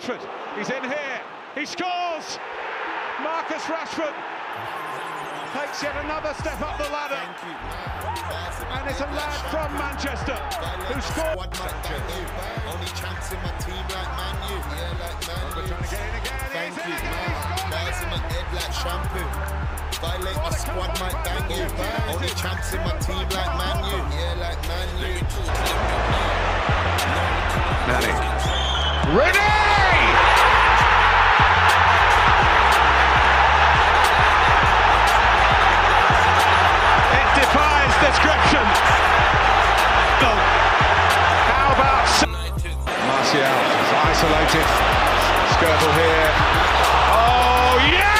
Rashford, he's in here. He scores. Marcus Rashford takes yet another step up the ladder. And it's a lad from Manchester who scored. Only chance in my team like Man U. Yeah, like Man U. Trying to get in again. Thank He's in you, again. man. He's scored Bars in my head like shampoo. Violate my squad comeback might bang you. Manchester United. Only chance in my team like Man U. Yeah, like Man U. It description. How about Martial is isolated. Skirtle here. Oh yes!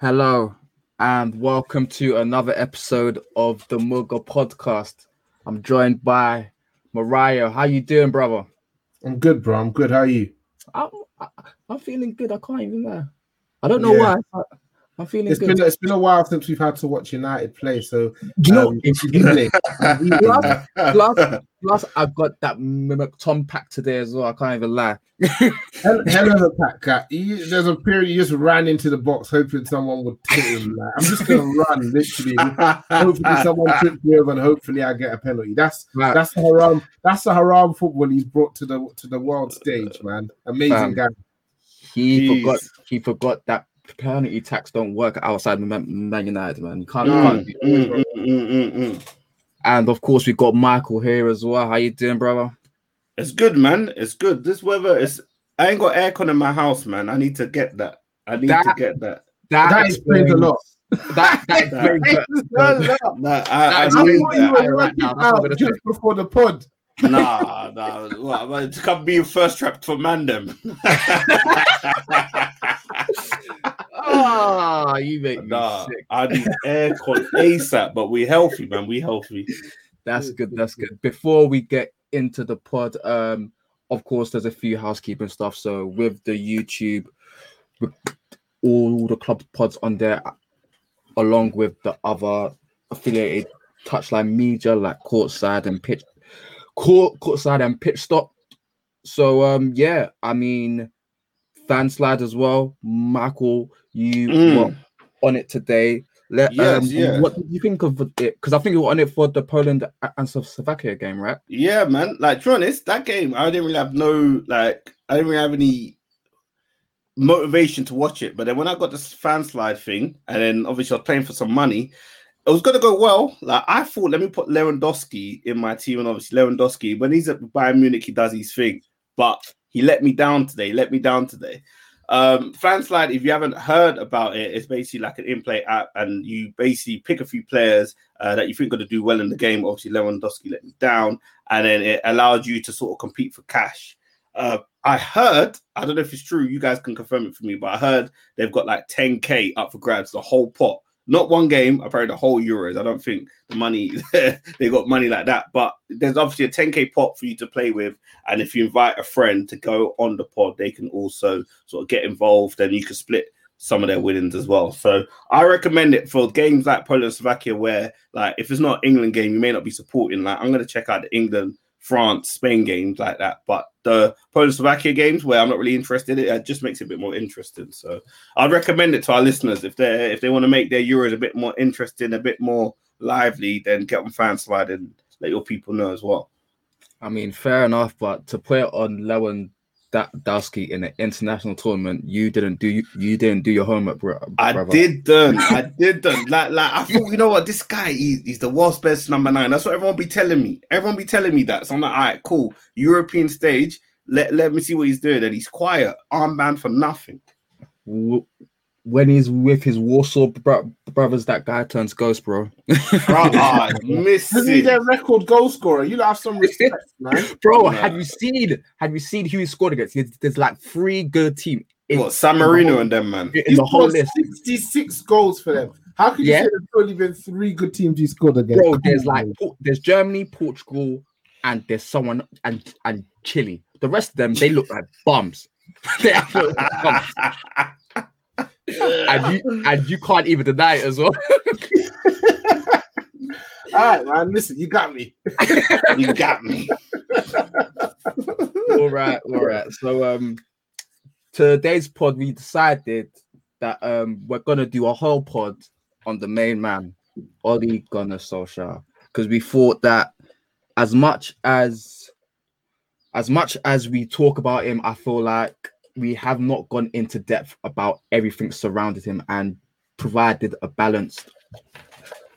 Hello, and welcome to another episode of the Mugger Podcast. I'm joined by Mariah. How you doing, brother? I'm good, bro. I'm good. How are you? I'm, I, I'm feeling good. I can't even lie. I don't know Yeah. why. I, I'm feeling It's good. been it's been a while since we've had to watch United play. So Do you know, um, forgive me. plus, plus, plus, I've got that M- Tom pack today as well. I can't even lie. hell, hell of a pack, cat. You- There's a period you just ran into the box hoping someone would hit him. Like, I'm just gonna run, literally. hopefully someone trips me over and hopefully I get a penalty. That's Right. that's the haram. That's the haram football he's brought to the to the world stage, man. Amazing Fam. guy. He Jeez. forgot. He forgot that penalty tax don't work outside Man, Man United, man. You can't, Mm, can't mm, mm, mm, mm, mm. And of course, we got Michael here as well. How you doing, brother? It's good, man. It's good. This weather is. I ain't got aircon in my house, man. I need to get that. I need to get that. That explains a lot. That, that explains that. Nah, I, I That's I need you were Right now, that's what I'm out just say. before the pod. Nah, nah. What, what, to come be first trap for Mandem. Ah, you make me nah, sick. I need aircon ASAP, but we healthy, man. We healthy. That's good. That's good. Before we get into the pod, um, of course, there's a few housekeeping stuff. So with the YouTube, with all the club pods on there, along with the other affiliated touchline media like courtside and pitch, court courtside and pitch stop. So um, yeah, I mean, fan slide as well. Michael, you Mm. were on it today. Let, Yes, um, yeah. What did you think of it? Because I think you were on it for the Poland and Slovakia game, right? Yeah, man. Like, to be honest, that game, I didn't really have no, like, I didn't really have any motivation to watch it. But then when I got this fan slide thing, and then obviously I was playing for some money, it was going to go well. Like, I thought, let me put Lewandowski in my team. And obviously, Lewandowski, when he's at Bayern Munich, he does his thing. But he let me down today. Let me down today. Um, Fanslide, if you haven't heard about it, it's basically like an in-play app, and you basically pick a few players uh, that you think are going to do well in the game. Obviously, Lewandowski let me down, and then it allows you to sort of compete for cash. Uh, I heard, I don't know if it's true, you guys can confirm it for me, but I heard they've got like 10k up for grabs, the whole pot. Not one game, apparently the whole Euros. I don't think the money they got money like that, but there's obviously a 10k pot for you to play with. And if you invite a friend to go on the pod, they can also sort of get involved and you can split some of their winnings as well. So I recommend it for games like Poland Slovakia, where like if it's not England game, you may not be supporting. Like I'm gonna check out the England France, Spain games like that. But the Poland Slovakia games where I'm not really interested, it uh, just makes it a bit more interesting. So I'd recommend it to our listeners if they if they want to make their Euros a bit more interesting, a bit more lively, then get on Fanslide and let your people know as well. I mean, fair enough, but to put it on Lewin that Dowski in an international tournament, you didn't do you didn't do your homework, bro. I didn't. I didn't. Like, like I thought, you know what? This guy, he, he's the world's best number nine. That's what everyone be telling me. Everyone be telling me that. So I'm like, all right, cool. European stage. Let let me see what he's doing. And he's quiet, armband for nothing when he's with his Warsaw bro- brothers, that guy turns ghost, bro. bro miss Isn't he their record goal scorer? You have some respect, man. bro, nah. have you seen? Have you seen who he scored against? There's like three good teams. what San Marino and them, man? In he's the whole list, sixty-six goals for them. How can you yeah. say there's only been three good teams he scored against? Bro, there's like there's Germany, Portugal, and there's someone and and Chile. The rest of them, they look like bums. they look like bums and you and you can't even deny it as well. All right, man. Listen, you got me. you got me. all right, all right. So um today's pod we decided that um we're gonna do a whole pod on the main man, Ole Gunnar Solskjaer, because we thought that as much as as much as we talk about him, I feel like we have not gone into depth about everything surrounded him and provided a balanced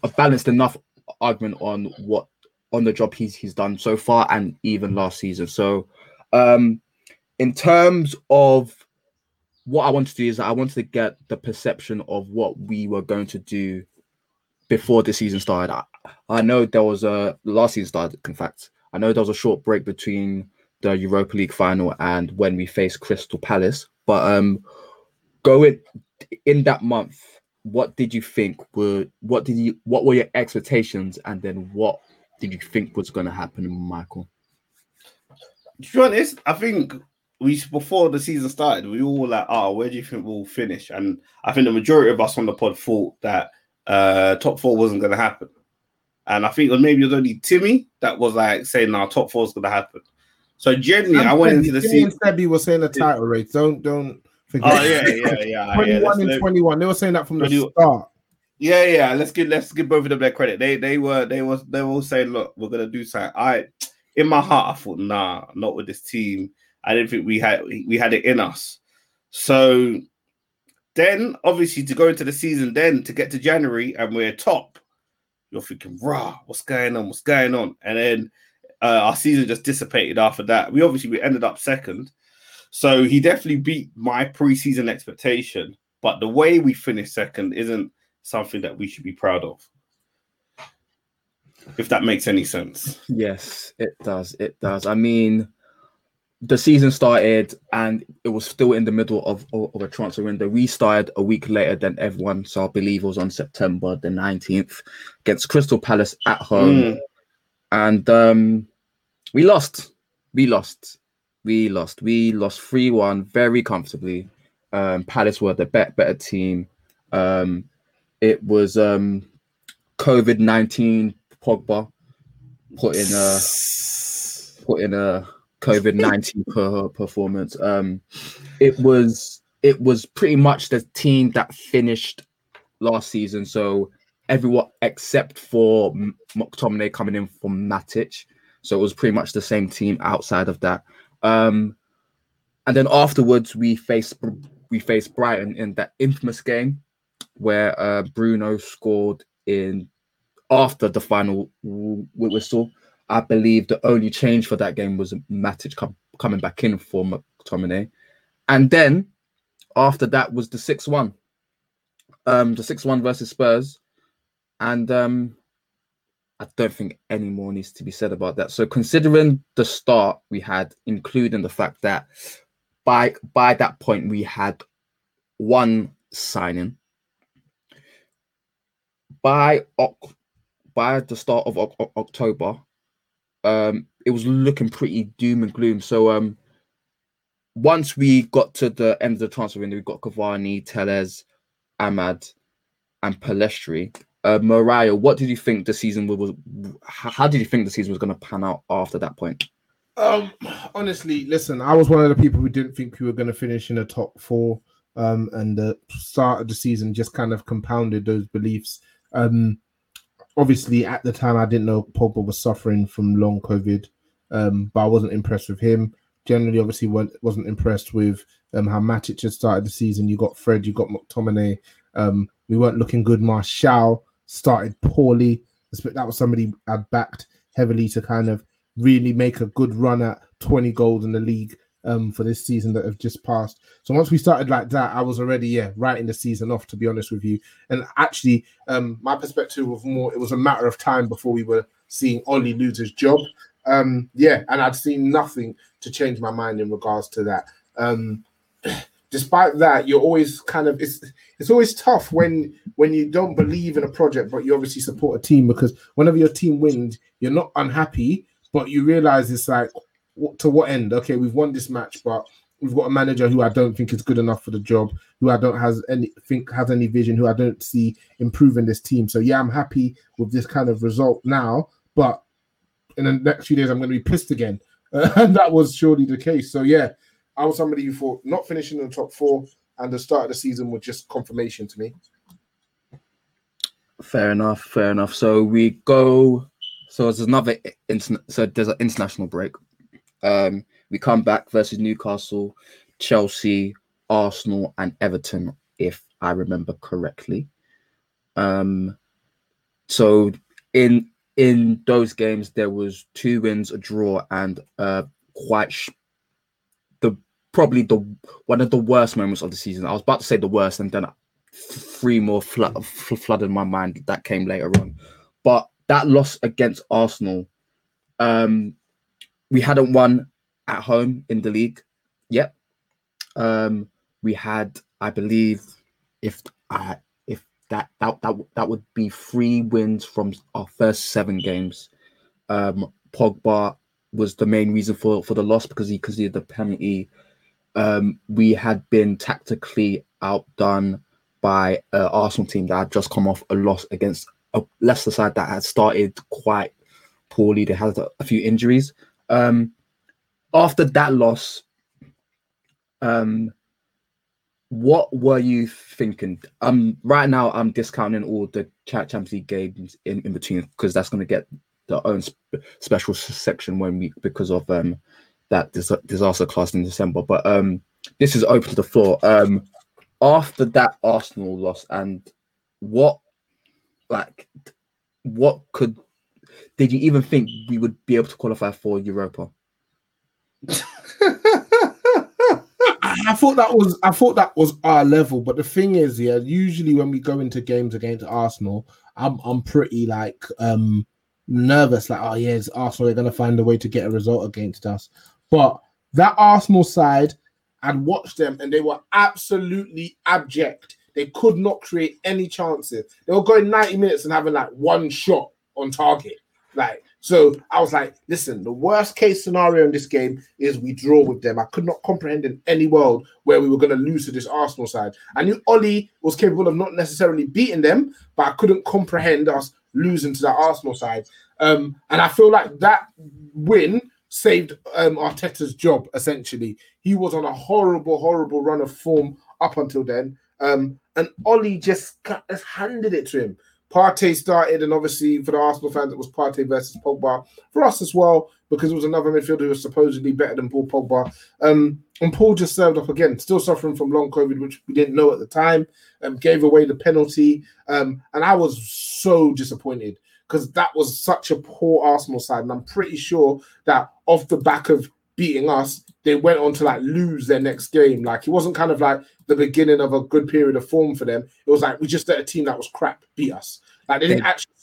a balanced enough argument on what on the job he's he's done so far and even last season. So um in terms of what I wanted to do is I wanted to get the perception of what we were going to do before the season started. I, I know there was a last season started, in fact. I know there was a short break between the Europa League final and when we face Crystal Palace. But um, going in that month, what did you think were what did you what were your expectations, and then what did you think was going to happen, Michael? To be honest, I think we before the season started, we all like, oh, where do you think we'll finish? And I think the majority of us on the pod thought that uh top four wasn't going to happen. And I think maybe it was only Timmy that was like saying, "Our top four is going to happen." So generally, I went into the season. Sebi was saying the title race. Don't don't forget. Oh yeah, yeah, yeah. Twenty-one yeah, and twenty-one. They were saying that from the start. Yeah, yeah. Let's give let's give both of them their credit. They they were they was they were all saying, look, we're gonna do something. I in my heart, I thought, nah, not with this team. I didn't think we had we had it in us. So then, obviously, to go into the season, then to get to January and we're top, you're thinking, rah, what's going on? What's going on? And then uh, our season just dissipated after that. We obviously we ended up second, so he definitely beat my preseason expectation. But the way we finished second isn't something that we should be proud of. If that makes any sense. Yes, it does. It does. I mean, the season started and it was still in the middle of, of, a transfer window. We started a week later than everyone, so I believe it was on September the 19th against Crystal Palace at home. Mm. And um, we lost. We lost. We lost. We lost 3 1 very comfortably. Um, Palace were the bet- better team. Um, it was um, COVID 19 Pogba put in a put in a COVID 19 per performance. Um, it was it was pretty much the team that finished last season. So everyone except for McTominay coming in from Matic. So it was pretty much the same team outside of that. Um, and then afterwards, we faced we faced Brighton in that infamous game where uh, Bruno scored in after the final whistle. I believe the only change for that game was Matic com- coming back in for McTominay, and then after that was the six one, um, the six one versus Spurs, and um, I don't think any more needs to be said about that. So considering the start we had, including the fact that by by that point we had one signing by by the start of October, um, it was looking pretty doom and gloom. So um, once we got to the end of the transfer window, we got Cavani, Telles, Ahmad, and Pellistri uh, Mariah, what did you think the season was? How did you think the season was going to pan out after that point? Um, honestly, listen, I was one of the people who didn't think we were going to finish in the top four. Um, and the start of the season just kind of compounded those beliefs. Um, obviously, at the time, I didn't know Pogba was suffering from long COVID, um, but I wasn't impressed with him. Generally, obviously, wasn't impressed with um, how Matic had started the season. You got Fred, you got McTominay. Um, we weren't looking good. Martial started poorly. That was somebody I'd backed heavily to kind of really make a good run at 20 goals in the league um, for this season that have just passed. So once we started like that, I was already yeah writing the season off. To be honest with you, and actually, um, my perspective was more it was a matter of time before we were seeing Ollie lose his job. Um, yeah, and I'd seen nothing to change my mind in regards to that. Um, despite that, you're always kind of it's it's always tough when when you don't believe in a project, but you obviously support a team because whenever your team wins, you're not unhappy, but you realize it's like to what end? Okay, we've won this match, but we've got a manager who I don't think is good enough for the job, who I don't has any think has any vision, who I don't see improving this team. So yeah, I'm happy with this kind of result now, but in the next few days I'm going to be pissed again, and that was surely the case. So yeah, I was somebody who thought not finishing in the top four and the start of the season was just confirmation to me. Fair enough, fair enough. So we go. So there's another. So there's an international break. Um, we come back versus Newcastle, Chelsea, Arsenal, and Everton, if I remember correctly. Um, so in in those games, there was two wins, a draw, and uh, quite probably the one of the worst moments of the season. I was about to say the worst, and then three more flood, flooded my mind that came later on. But that loss against Arsenal, um, we hadn't won at home in the league. Yep. Um, we had, I believe, if I if that that that that would be three wins from our first seven games. Um, Pogba was the main reason for for the loss because he had the penalty. Um, we had been tactically outdone by uh, Arsenal team that had just come off a loss against a Leicester side that had started quite poorly. They had a, a few injuries. Um, after that loss, um, what were you thinking? Um, right now I'm discounting all the Champions League games in, in between because that's going to get their own sp- special section when we because of um that dis- disaster class in December. But um, this is open to the floor. Um, after that Arsenal loss, and what like what could did you even think we would be able to qualify for Europa? I thought that was I thought that was our level, but the thing is, yeah, usually when we go into games against Arsenal, I'm I'm pretty like um nervous, like oh yeah, it's Arsenal, they're gonna find a way to get a result against us. But that Arsenal side, I'd watched them and they were absolutely abject. They could not create any chances. They were going 90 minutes and having like one shot on target. Like so I was like, listen, the worst case scenario in this game is we draw with them. I could not comprehend in any world where we were going to lose to this Arsenal side. I knew Ollie was capable of not necessarily beating them, but I couldn't comprehend us losing to that Arsenal side. Um, and I feel like that win saved um, Arteta's job, essentially. He was on a horrible, horrible run of form up until then. Um, and Ollie just, just handed it to him. Partey started, and obviously for the Arsenal fans, it was Partey versus Pogba. For us as well, because it was another midfielder who was supposedly better than Paul Pogba. Um, and Paul just served up again, still suffering from long COVID, which we didn't know at the time. Um, gave away the penalty, um, and I was so disappointed because that was such a poor Arsenal side, and I'm pretty sure that off the back of beating us, they went on to like lose their next game. Like it wasn't kind of like the beginning of a good period of form for them. It was like we just let a team that was crap beat us. Like they, they didn't actually.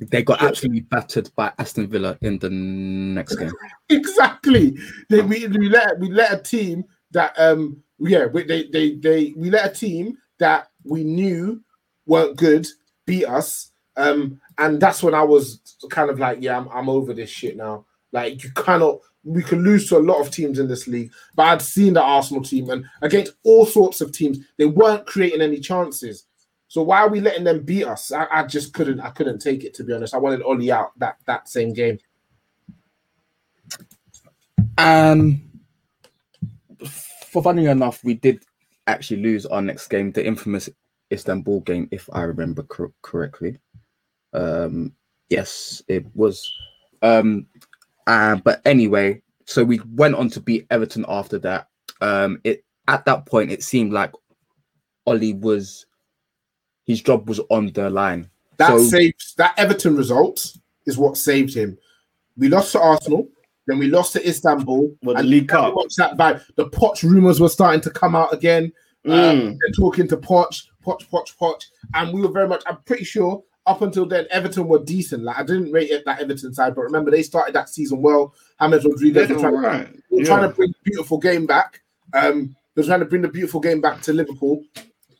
They got absolutely battered by Aston Villa in the next game. exactly. They we, we let we let a team that um yeah we, they they they we let a team that we knew weren't good beat us um and that's when I was kind of like yeah I'm, I'm over this shit now. Like you cannot we can lose to a lot of teams in this league, but I'd seen the Arsenal team and against all sorts of teams, they weren't creating any chances. So why are we letting them beat us? I, I just couldn't. I couldn't take it to be honest. I wanted Ollie out that that same game. Um, for funny enough, we did actually lose our next game, the infamous Istanbul game, if I remember cor- correctly. Um, yes, it was. Um, uh, but anyway, so we went on to beat Everton after that. Um, it at that point it seemed like Ollie was his job was on the line. That So- saved that Everton result is what saved him. We lost to Arsenal, then we lost to Istanbul. Well, the and League Cup. much that bad. The Poch rumors were starting to come out again. Um, Mm. they're talking to Poch, Poch, Poch, Poch, and we were very much. I'm pretty sure up until then, Everton were decent. Like I didn't rate it that Everton side, but remember they started that season well. James Rodriguez They're was trying, all right. we Yeah. trying to bring the beautiful game back. Um, they were trying to bring the beautiful game back to Liverpool,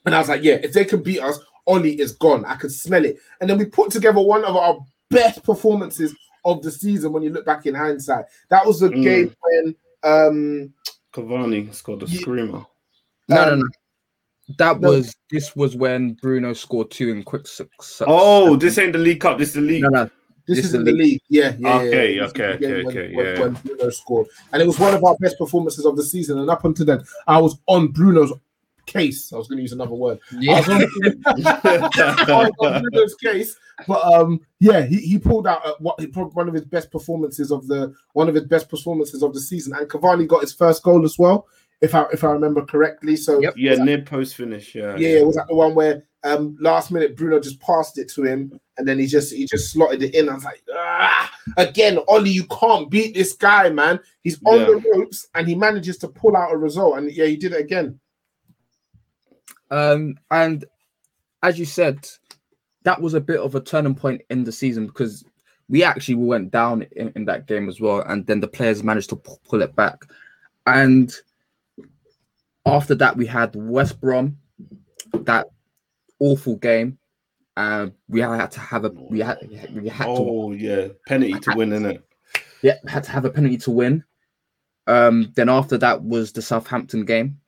and I was like, yeah, if they can beat us, Ollie is gone. I could smell it. And then we put together one of our best performances of the season. When you look back in hindsight, that was the Mm. game when um Cavani scored a Yeah. screamer. No, no, Um, no. That no. was this was when Bruno scored two in quick succession. Oh, this ain't the League Cup. This is the league. no, no. This, This is is in the the league. Yeah, yeah. Okay, yeah. Okay, okay, when, okay, when, yeah. when Bruno scored, and it was one of our best performances of the season. And up until then, I was on Bruno's case. I was going to use another word. Yeah. on, I was on Bruno's case, but um, yeah, he, he pulled out uh, what one of his best performances of the one of his best performances of the season, and Cavani got his first goal as well, if I if I remember correctly. So Yep. yeah, near post finish. Yeah. yeah, was that the one where um last minute Bruno just passed it to him and then he just he just slotted it in. I was like, ah, again, Ollie, you can't beat this guy, man. He's on Yeah. the ropes and he manages to pull out a result. And yeah, he did it again. Um, and as you said, that was a bit of a turning point in the season because we actually went down in, in that game as well, and then the players managed to pull it back. And after that, we had West Brom, that awful game. Uh, we had to have a we had we had to Oh yeah, penalty to win, in it? yeah had to have a penalty to win. Um, then after that was the Southampton game.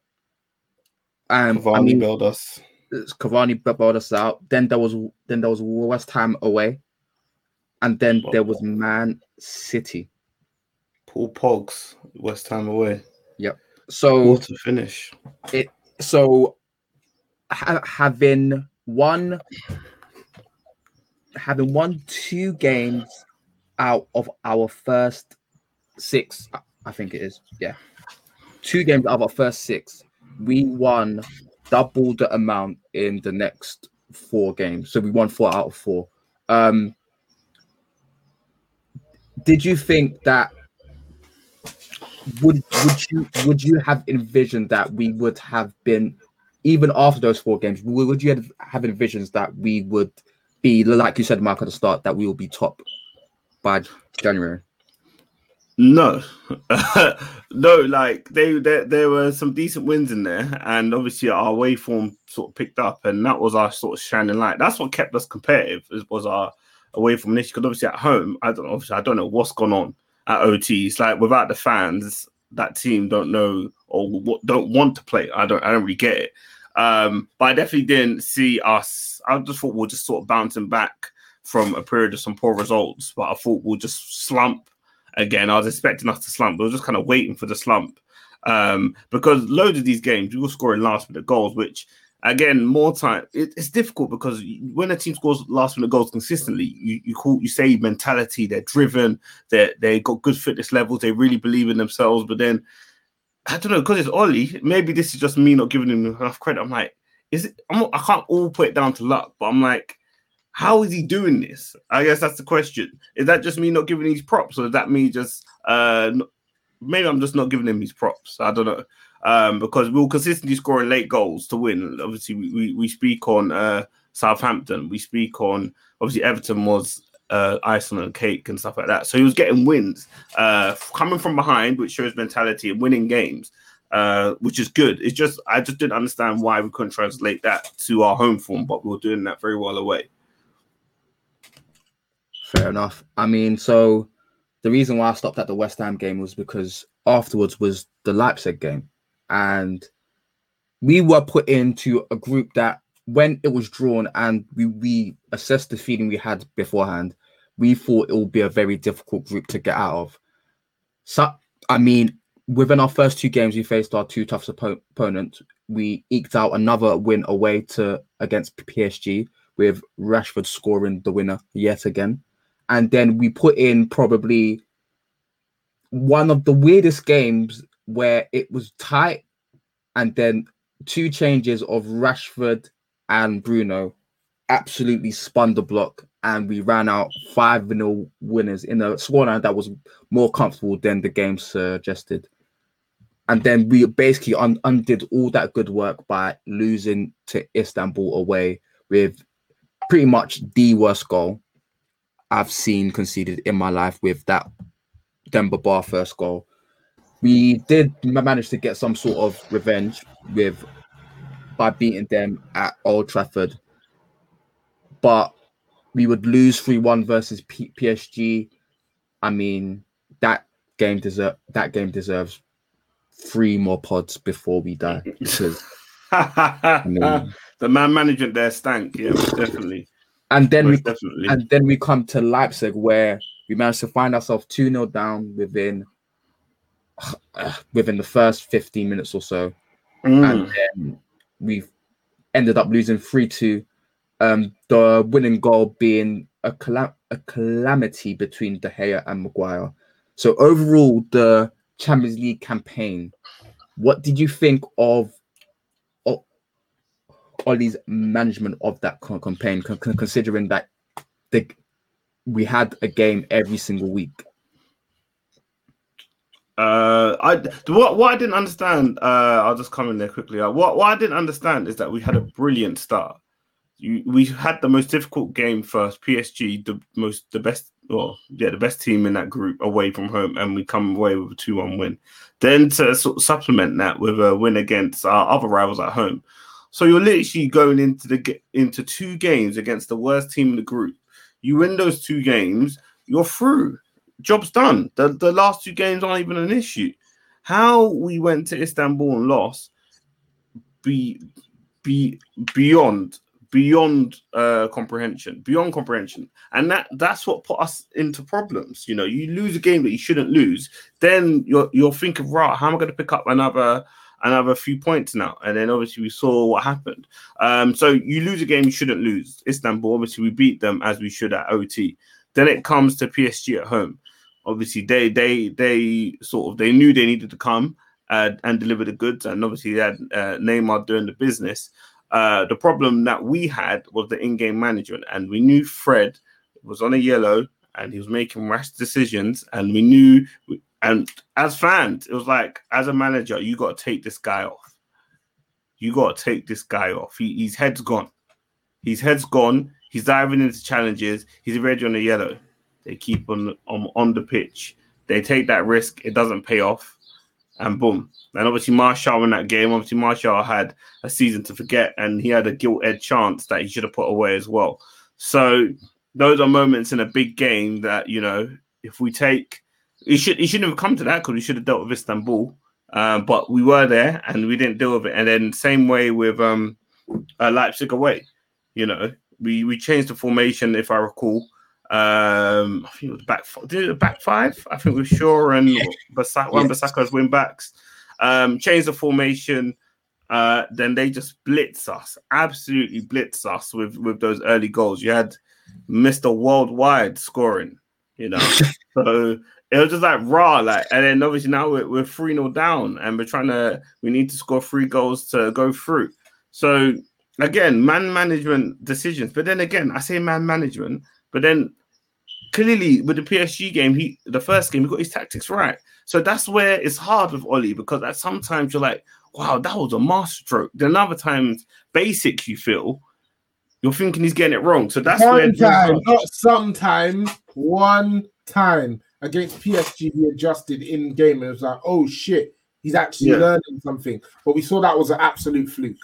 Um, I Cavani mean, bailed us. Cavani bailed us out. Then there was then there was West Ham away, and then there was Man City. Paul Pogs, West Ham away. So What a finish. It so ha- having won having won two games out of our first six, I- I think it is. Yeah, two games out of our first six. We won double the amount in the next four games. So we won four out of four. Um, did you think that would would you would you have envisioned that we would have been even after those four games would you have, envisioned that we would be like you said mark at the start that we will be top by january No, no, like they there, there were some decent wins in there, and obviously our away form sort of picked up, and that was our sort of shining light. That's what kept us competitive. Was our away from this Because obviously at home, I don't know. Obviously, I don't know what's gone on at OTs. Like without the fans, that team don't know or don't want to play. I don't. I don't really get it. Um, but I definitely didn't see us. I just thought we we're just sort of bouncing back from a period of some poor results, but I thought we'll just slump again. I was expecting us to slump. I was just kind of waiting for the slump um, because loads of these games we were scoring last minute goals, which again more time it, it's difficult because when a team scores last minute goals consistently, you you call you say mentality. They're driven. They they got good fitness levels. They really believe in themselves. But then I don't know because it's Ollie. Maybe this is just me not giving him enough credit. I'm like, is it? I'm I can't all put it down to luck, but I'm like. How is he doing this? I guess that's the question. Is that just me not giving these props, or is that me just uh maybe I'm just not giving him these props. I don't know. Um, because we'll consistently scoring late goals to win. Obviously, we, we, we speak on uh Southampton, we speak on obviously Everton was uh on the cake and stuff like that. So he was getting wins uh coming from behind, which shows mentality and winning games. Uh, which is good. It's just I just didn't understand why we couldn't translate that to our home form, but we were doing that very well away. fair enough i mean so the reason why i stopped at the west ham game was because afterwards was the leipzig game and we were put into a group that when it was drawn and we, we assessed the feeling we had beforehand, we thought it would be a very difficult group to get out of. So, I mean, within our first two games, we faced our two toughest oppo- opponents. We eked out another win away to against PSG with Rashford scoring the winner yet again, and then we put in probably one of the weirdest games where it was tight, and then two changes of Rashford and Bruno absolutely spun the block and we ran out 5 0 winners in a scoreline that was more comfortable than the game suggested. And then we basically un- undid all that good work by losing to Istanbul away with pretty much the worst goal I've seen conceded in my life with that Demba Ba first goal. We did manage to get some sort of revenge with by beating them at Old Trafford. But we would lose 3 1 versus P- PSG. I mean, that game deserve that game deserves three more pods before we die. Because mean, the man management there stank, yeah, definitely. And then most we definitely. and then we come to Leipzig where we managed to find ourselves 2 0 down within uh, within the first 15 minutes or so. Mm. And we ended up losing 3 2. Um, the winning goal being a, a calamity between De Gea and Maguire. So, overall, the Champions League campaign, what did you think of, of Ollie's management of that campaign, considering that the, we had a game every single week? Uh, I what what I didn't understand. Uh, I'll just come in there quickly. Uh, what what I didn't understand is that we had a brilliant start. You, we had the most difficult game first. PSG, the most, the best, well, yeah, the best team in that group away from home, and we come away with a two-one win. Then to sort of supplement that with a win against our other rivals at home. So you're literally going into the into two games against the worst team in the group. You win those two games, you're through job's done. The, the last two games aren't even an issue. How we went to Istanbul and lost, be be beyond beyond uh comprehension beyond comprehension. And that that's what put us into problems. You know you lose a game that you shouldn't lose then you're you're thinking right how am i going to pick up another another few points now? And then obviously we saw what happened. Um so you lose a game you shouldn't lose. Istanbul obviously we beat them as we should at ot then it comes to psg at home obviously they they they sort of they knew they needed to come uh, and deliver the goods, and obviously they had uh, Neymar doing the business. Uh, the problem that we had was the in-game management, and we knew Fred was on a yellow and he was making rash decisions, and we knew. And as fans, it was like, as a manager, you got to take this guy off. You got to take this guy off. He, his head's gone. His head's gone. He's diving into challenges. He's already on the yellow. They keep on, on on the pitch. They take that risk. It doesn't pay off, and boom. And obviously Martial in that game. Obviously Martial had a season to forget, and he had a gilt edged chance that he should have put away as well. So those are moments in a big game that you know if we take, he should he shouldn't have come to that because we should have dealt with Istanbul. Um, but we were there and we didn't deal with it. And then same way with um, uh, Leipzig away. You know, we we changed the formation if I recall. Um, I think it was back did it back five. I think with Shaw and Basaka, Wan-Bissaka's win backs. Um, change the formation. Uh, then they just blitz us, absolutely blitz us with with those early goals. You had Mr. Worldwide scoring, you know. so it was just like raw, like, and then obviously now we're, we're 3 0 down and we're trying to, we need to score three goals to go through. So again, man management decisions. But then again, I say man management, but then clearly with the PSG game, he the first game he got his tactics right. So that's where it's hard with Ollie because at sometimes you're like, wow, that was a masterstroke. Then other times, basic you feel you're thinking he's getting it wrong. So that's one where time, not sometimes, one time against PSG, he adjusted in game and it was like, oh shit, he's actually yeah. learning something. But we saw that was an absolute fluke.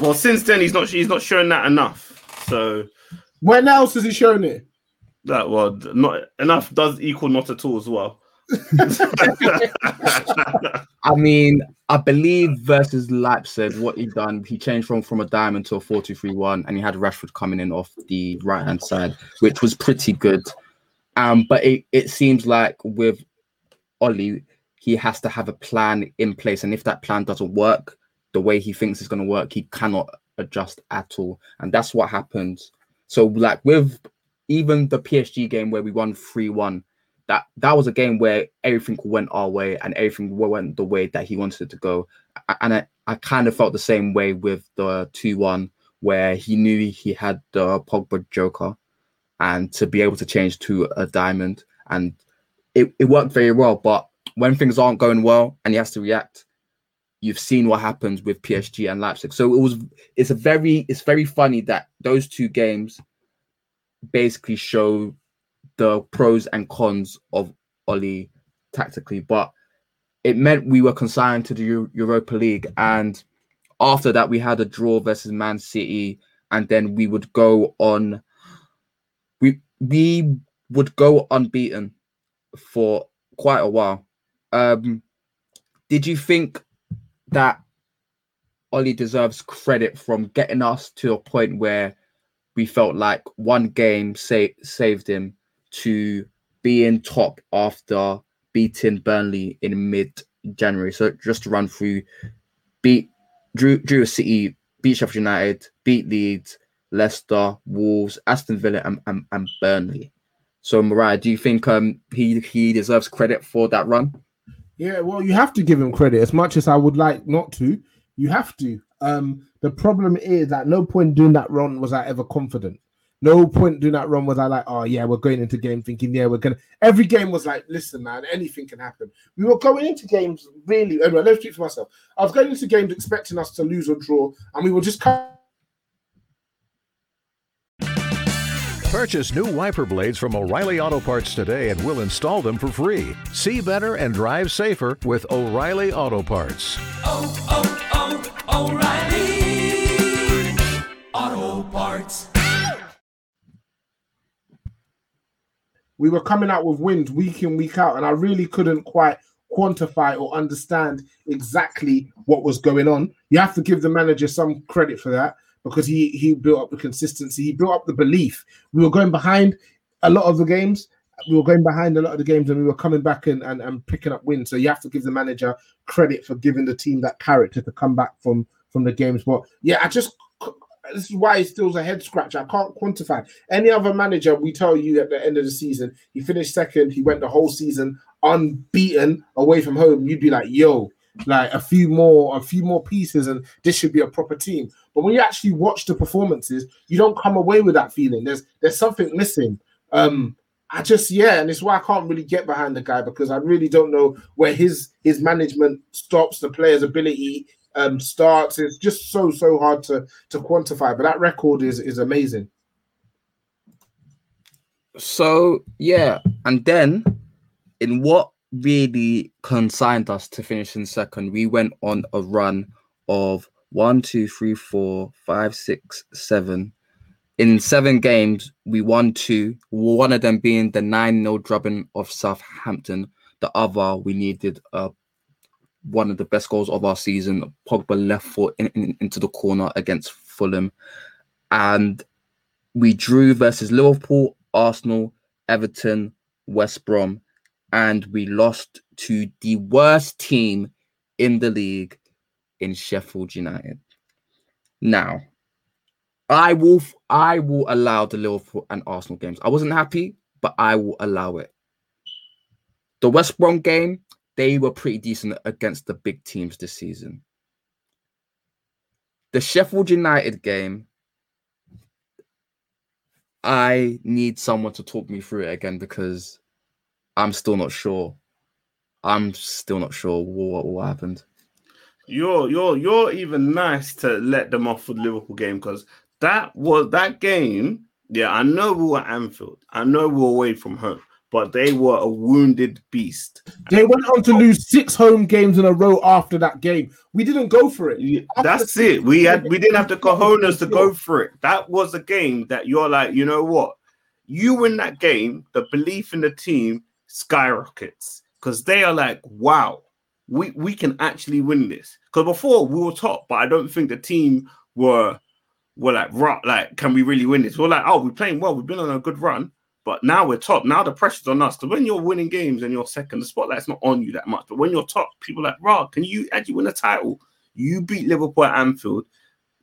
Well, since then he's not he's not showing that enough. So when else has he shown it? That well, not enough does equal not at all as well. I mean, I believe versus Leipzig, what he done, he changed from from a diamond to a 4-2-3-1, and he had Rashford coming in off the right hand side, which was pretty good. Um, but it, it seems like with Ollie, he has to have a plan in place, and if that plan doesn't work the way he thinks it's going to work, he cannot adjust at all, and that's what happens. So, like with even the PSG game where we won three one, that that was a game where everything went our way and everything went the way that he wanted it to go. And I, I kind of felt the same way with the 2 1, where he knew he had the Pogba Joker and to be able to change to a diamond. And it, it worked very well. But when things aren't going well and he has to react, you've seen what happens with PSG and Leipzig. So it was it's a very it's very funny that those two games basically show the pros and cons of Oli tactically, but it meant we were consigned to the Europa League. And after that, we had a draw versus Man City, and then we would go on. We we would go unbeaten for quite a while. Um, did you think that Oli deserves credit from getting us to a point where we felt like one game sa- saved him to being top after beating Burnley in mid January. So just to run through, beat Drew Drew a City, beat Sheffield United, beat Leeds, Leicester, Wolves, Aston Villa, and, and, and Burnley. So Mariah, do you think um he he deserves credit for that run? Yeah, well, you have to give him credit as much as I would like not to. You have to. Um, the problem is at no point doing that run was I ever confident. No point doing that run was I like, oh yeah, we're going into game thinking, yeah, we're gonna. Every game was like, listen, man, anything can happen. We were going into games really. Anyway, let's speak for myself. I was going into games expecting us to lose or draw, and we were just. Purchase new wiper blades from O'Reilly Auto Parts today and we'll install them for free. See better and drive safer with O'Reilly Auto Parts. Oh, oh, oh, O'Reilly Auto Parts. We were coming out with wins week in, week out, and I really couldn't quite quantify or understand exactly what was going on. You have to give the manager some credit for that because he he built up the consistency, he built up the belief. We were going behind a lot of the games. We were going behind a lot of the games and we were coming back and, and, and picking up wins. So you have to give the manager credit for giving the team that character to come back from from the games. But yeah, I just this is why it still a head scratch. I can't quantify. Any other manager, we tell you at the end of the season, he finished second, he went the whole season unbeaten away from home. You'd be like, yo, like a few more, a few more pieces, and this should be a proper team. But when you actually watch the performances, you don't come away with that feeling. There's there's something missing. Um, I just yeah, and it's why I can't really get behind the guy because I really don't know where his his management stops, the player's ability um starts. It's just so so hard to to quantify. But that record is is amazing. So yeah, and then in what really consigned us to finish in second. We went on a run of one, two, three, four, five, six, seven. In seven games, we won two, one of them being the 9 0 drubbing of Southampton. The other, we needed uh, one of the best goals of our season. Pogba left foot in, in, into the corner against Fulham. And we drew versus Liverpool, Arsenal, Everton, West Brom, and we lost to the worst team in the league in Sheffield United. Now, I will I will allow the Liverpool and Arsenal games. I wasn't happy, but I will allow it. The West Brom game, they were pretty decent against the big teams this season. The Sheffield United game, I need someone to talk me through it again because I'm still not sure. I'm still not sure what, what happened. You're you're you're even nice to let them off for the Liverpool game because that was that game. Yeah, I know we were Anfield. I know we were away from home, but they were a wounded beast. They went on to lose six home games in a row after that game. We didn't go for it. That's it. We had we didn't have the cojones to go for it. That was a game that you're like, you know what? You win that game, the belief in the team skyrockets because they are like, wow, we we can actually win this. Because before we were top, but I don't think the team were were like right, like can we really win this? We're like, oh, we're playing well, we've been on a good run, but now we're top. Now the pressure's on us. So when you're winning games and you're second, the spotlight's not on you that much. But when you're top, people are like, right, can you actually win a title? You beat Liverpool at Anfield,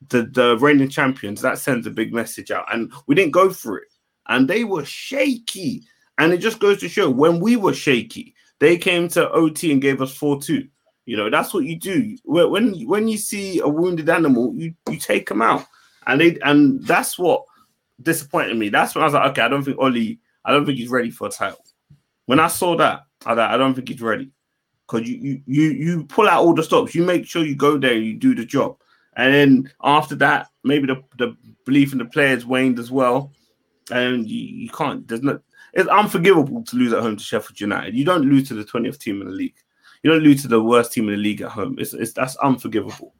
the, the reigning champions. That sends a big message out. And we didn't go for it. And they were shaky. And it just goes to show when we were shaky, they came to OT and gave us 4 2. You know, that's what you do. When when you see a wounded animal, you, you take them out. And they and that's what disappointed me. That's when I was like, okay, I don't think Oli, I don't think he's ready for a title. When I saw that, I like, I don't think he's ready. Because you, you you you pull out all the stops, you make sure you go there, and you do the job. And then after that, maybe the, the belief in the players waned as well. And you, you can't, there's no, it's unforgivable to lose at home to Sheffield United. You don't lose to the 20th team in the league. You don't lose to the worst team in the league at home. It's, it's that's unforgivable.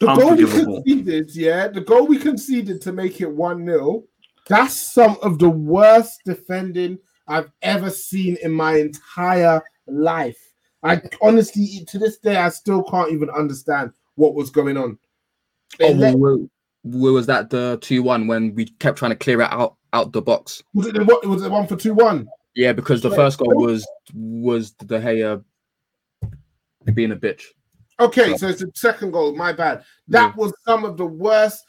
The goal we conceded, yeah, the goal we conceded to make it 1 0, that's some of the worst defending I've ever seen in my entire life. I honestly, to this day, I still can't even understand what was going on. oh, let... where, where, was that the 2 1 when we kept trying to clear it out out the box? Was it the, what, was it one for 2 1? Yeah, because the first goal was was De Gea being a bitch. Okay, so it's the second goal. My bad. That yeah. was some of the worst.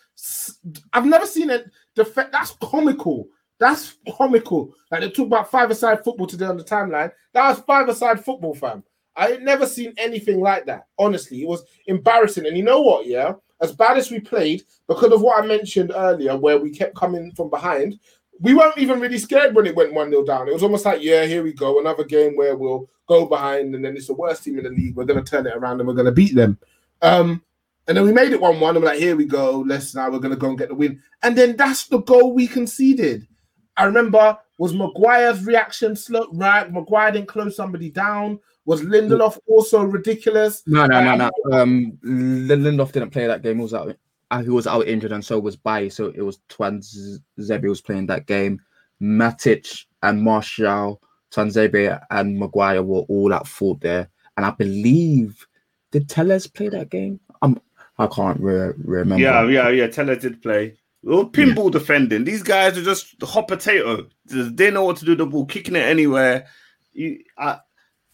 I've never seen it. Def- that's comical. That's comical. Like they talk about five-a-side football today on the timeline. That was five-a-side football, fam. I had never seen anything like that. Honestly, it was embarrassing. And you know what? Yeah, as bad as we played, because of what I mentioned earlier, where we kept coming from behind, we weren't even really scared when it went 1 0 down. It was almost like, yeah, here we go. Another game where we'll go behind and then it's the worst team in the league. We're going to turn it around and we're going to beat them. Um, and then we made it 1 1. I'm like, here we go. Let's now we're going to go and get the win. And then that's the goal we conceded. I remember was Maguire's reaction slow, right? Maguire didn't close somebody down. Was Lindelof also ridiculous? No, no, no, no. Um, Lindelof didn't play that game. He was out uh, who was out injured, and so was Bailly. So it was Tuanzebe was playing that game. Matic and Martial, Tuanzebe and Maguire were all at fault there. And I believe did Telles play that game? I'm I can't re- remember. Yeah, yeah, yeah. Telles did play. Well, pinball yeah. defending. These guys are just hot potato. They know what to do. The ball, kicking it anywhere. You, I,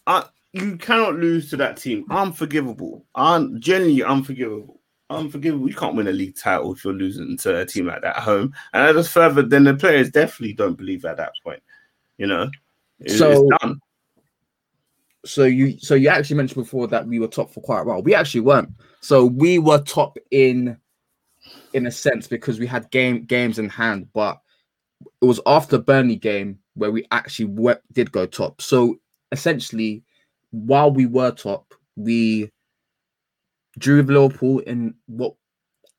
I, you cannot lose to that team. Unforgivable. Un, genuinely unforgivable unforgivable. You can't win a league title if you're losing to a team like that at home. And that is further then the players definitely don't believe at that point. You know, it, so so you so you actually mentioned before that we were top for quite a while. We actually weren't. So we were top in in a sense because we had game games in hand, but it was after Burnley game where we actually went, did go top. So essentially, while we were top, we drew with Liverpool in what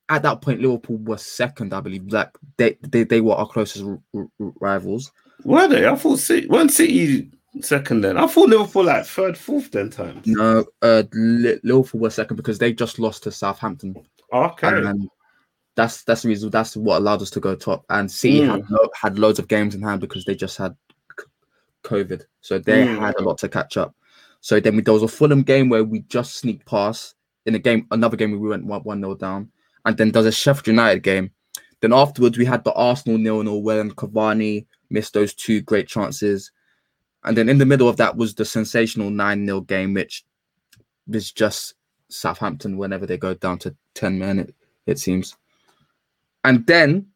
at that point Liverpool was second, I believe. Like they they, they were our closest r- r- rivals. Were they? I thought City weren't City second then. I thought Liverpool like third, fourth then times. No, uh Liverpool were second because they just lost to Southampton. Okay. And that's that's the reason. That's what allowed us to go top. And City mm. had lo- had loads of games in hand because they just had COVID, so they mm. had a lot to catch up. So then we, there was a Fulham game where we just sneaked past in a game, another game we went one 0 down, and then there's a Sheffield United game. Then afterwards we had the Arsenal nil nil when Cavani missed those two great chances, and then in the middle of that was the sensational nine 0 game, which is just Southampton whenever they go down to ten men, it, it seems. And then,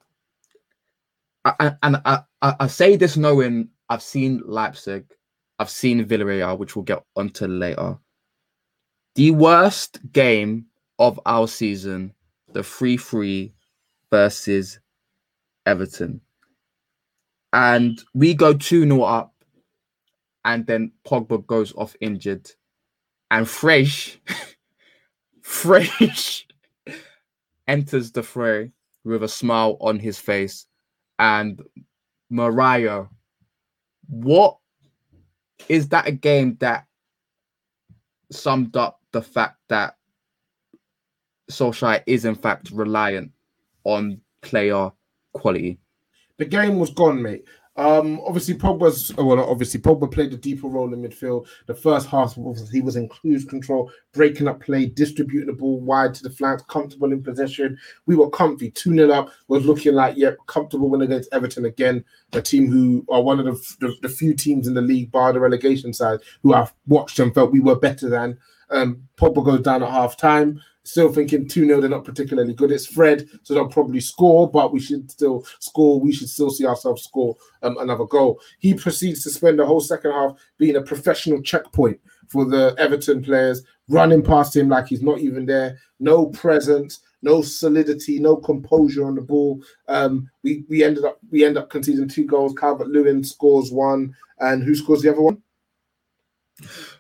and I, I, I say this knowing I've seen Leipzig, I've seen Villarreal, which we'll get onto later the worst game of our season, the 3 3 versus Everton. And we go 2 0 up, and then Pogba goes off injured. And Fresh, Fresh enters the fray with a smile on his face. And Mariah, what is that a game that summed up the fact that Solskjaer is in fact reliant on player quality. The game was gone, mate. Um, obviously Pogba's well, obviously Pogba played a deeper role in midfield. The first half, he was in cruise control, breaking up play, distributing the ball wide to the flanks, comfortable in possession. We were comfy, two 0 up, was looking like yeah, comfortable win against Everton again, a team who are one of the, the, the few teams in the league, bar the relegation side, who I've watched and felt we were better than. Um, Pogba goes down at half time. Still thinking 2 0, they're not particularly good. It's Fred, so they'll probably score, but we should still score. We should still see ourselves score um, another goal. He proceeds to spend the whole second half being a professional checkpoint for the Everton players, running past him like he's not even there. No presence, no solidity, no composure on the ball. Um, we we ended up we end up conceding two goals. Calvert Lewin scores one, and who scores the other one?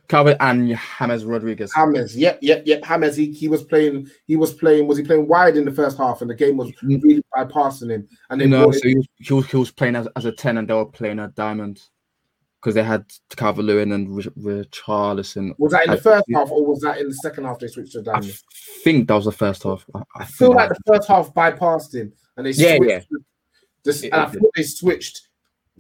Calvert and James Rodriguez. James, yep, yep, yep. James, he, he was playing. He was playing. Was he playing wide in the first half, and the game was mm. really bypassing him? And then no, so he was, he was, he was playing as, as a ten, and they were playing a diamond because they had Calvert Lewin and Richarlison. Was that in the first half, or was that in the second half? They switched to diamond. I think that was the first half. I, I feel like the first half bypassed him, and they yeah, switched. yeah. This, and I thought they switched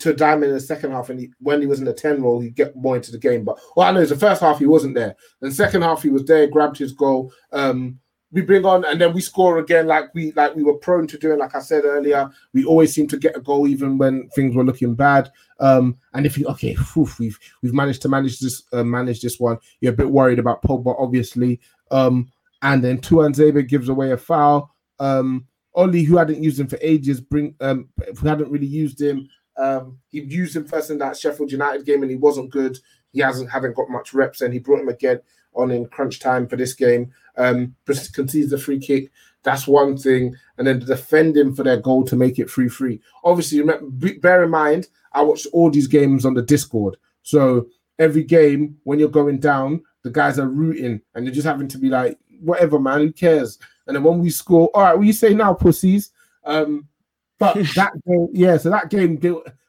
to Diamond in the second half, and he, when he was in the 10 role, he'd get more into the game. But all I know is the first half he wasn't there. And second half he was there, grabbed his goal. Um, we bring on and then we score again like we like we were prone to doing, like I said earlier. We always seem to get a goal even when things were looking bad. Um, and if you okay, whew, we've we've managed to manage this uh, manage this one. You're a bit worried about Pogba, obviously. Um, and then Tuan Tuanzebe gives away a foul. Um, Oli, who hadn't used him for ages, bring um, who hadn't really used him, um, he used him first in that Sheffield United game and he wasn't good. He hasn't haven't got much reps, and he brought him again on in crunch time for this game. Um, concedes the free kick. That's one thing, and then defend him for their goal to make it free free. Obviously, remember, bear in mind, I watched all these games on the Discord, so every game when you're going down, the guys are rooting, and you're just having to be like, whatever, man, who cares? And then when we score, all right, what you say now, pussies? Um, but that game, yeah, so that game,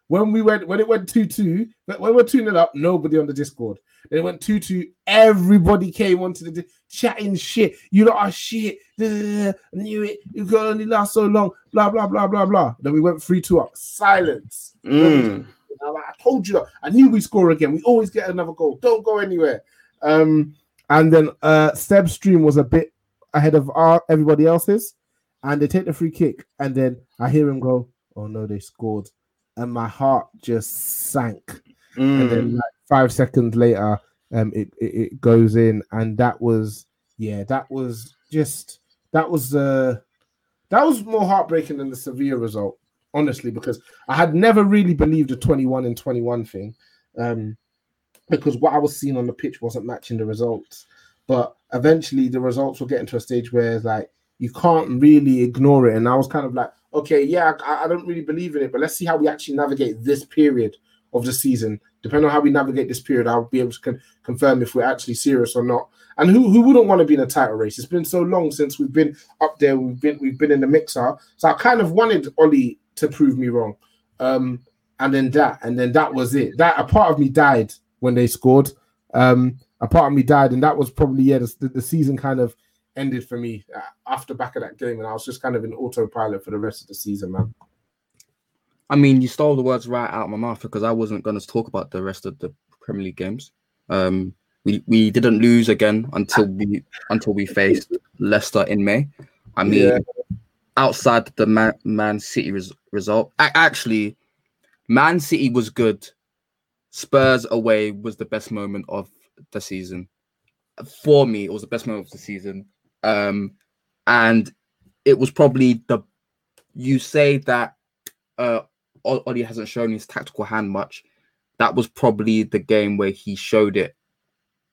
when we went, when it went 2 2, but when we're 2 0 up, nobody on the Discord. Then it went 2 2, everybody came onto the chatting shit. You lot are shit. I knew it. You could only last so long. Blah, blah, blah, blah, blah. Then we went 3 2 up. Silence. Mm. I told you that. I knew we score again. We always get another goal. Don't go anywhere. Um, and then uh Seb's stream was a bit ahead of our everybody else's and they take the free kick, and then I hear him go, "Oh no, they scored," and my heart just sank. Mm. And then like five seconds later, um, it, it, it goes in, and that was yeah, that was just that was uh that was more heartbreaking than the Sevilla result, honestly, because I had never really believed the twenty-one and twenty-one thing, um, because what I was seeing on the pitch wasn't matching the results. But eventually, the results were getting to a stage where it's like you can't really ignore it. And I was kind of like, okay, yeah, I, I, don't really believe in it, but let's see how we actually navigate this period of the season. Depending on how we navigate this period, I'll be able to con- confirm if we're actually serious or not. And who, who wouldn't want to be in a title race? It's been so long since we've been up there. We've been we've been in the mixer. So I kind of wanted Ollie to prove me wrong. Um, and then that, and then that was it. That a part of me died when they scored. Um, a part of me died, and that was probably yeah. The, the season kind of ended for me uh, after back of that game, and I was just kind of in autopilot for the rest of the season, man. I mean, you stole the words right out of my mouth because I wasn't going to talk about the rest of the Premier League games. Um, we we didn't lose again until we until we faced Leicester in May. I mean, yeah. outside the Man, Man City res- result, actually, Man City was good. Spurs away was the best moment of the season. For me, it was the best moment of the season. Um, and it was probably the you say that uh Ollie hasn't shown his tactical hand much. That was probably the game where he showed it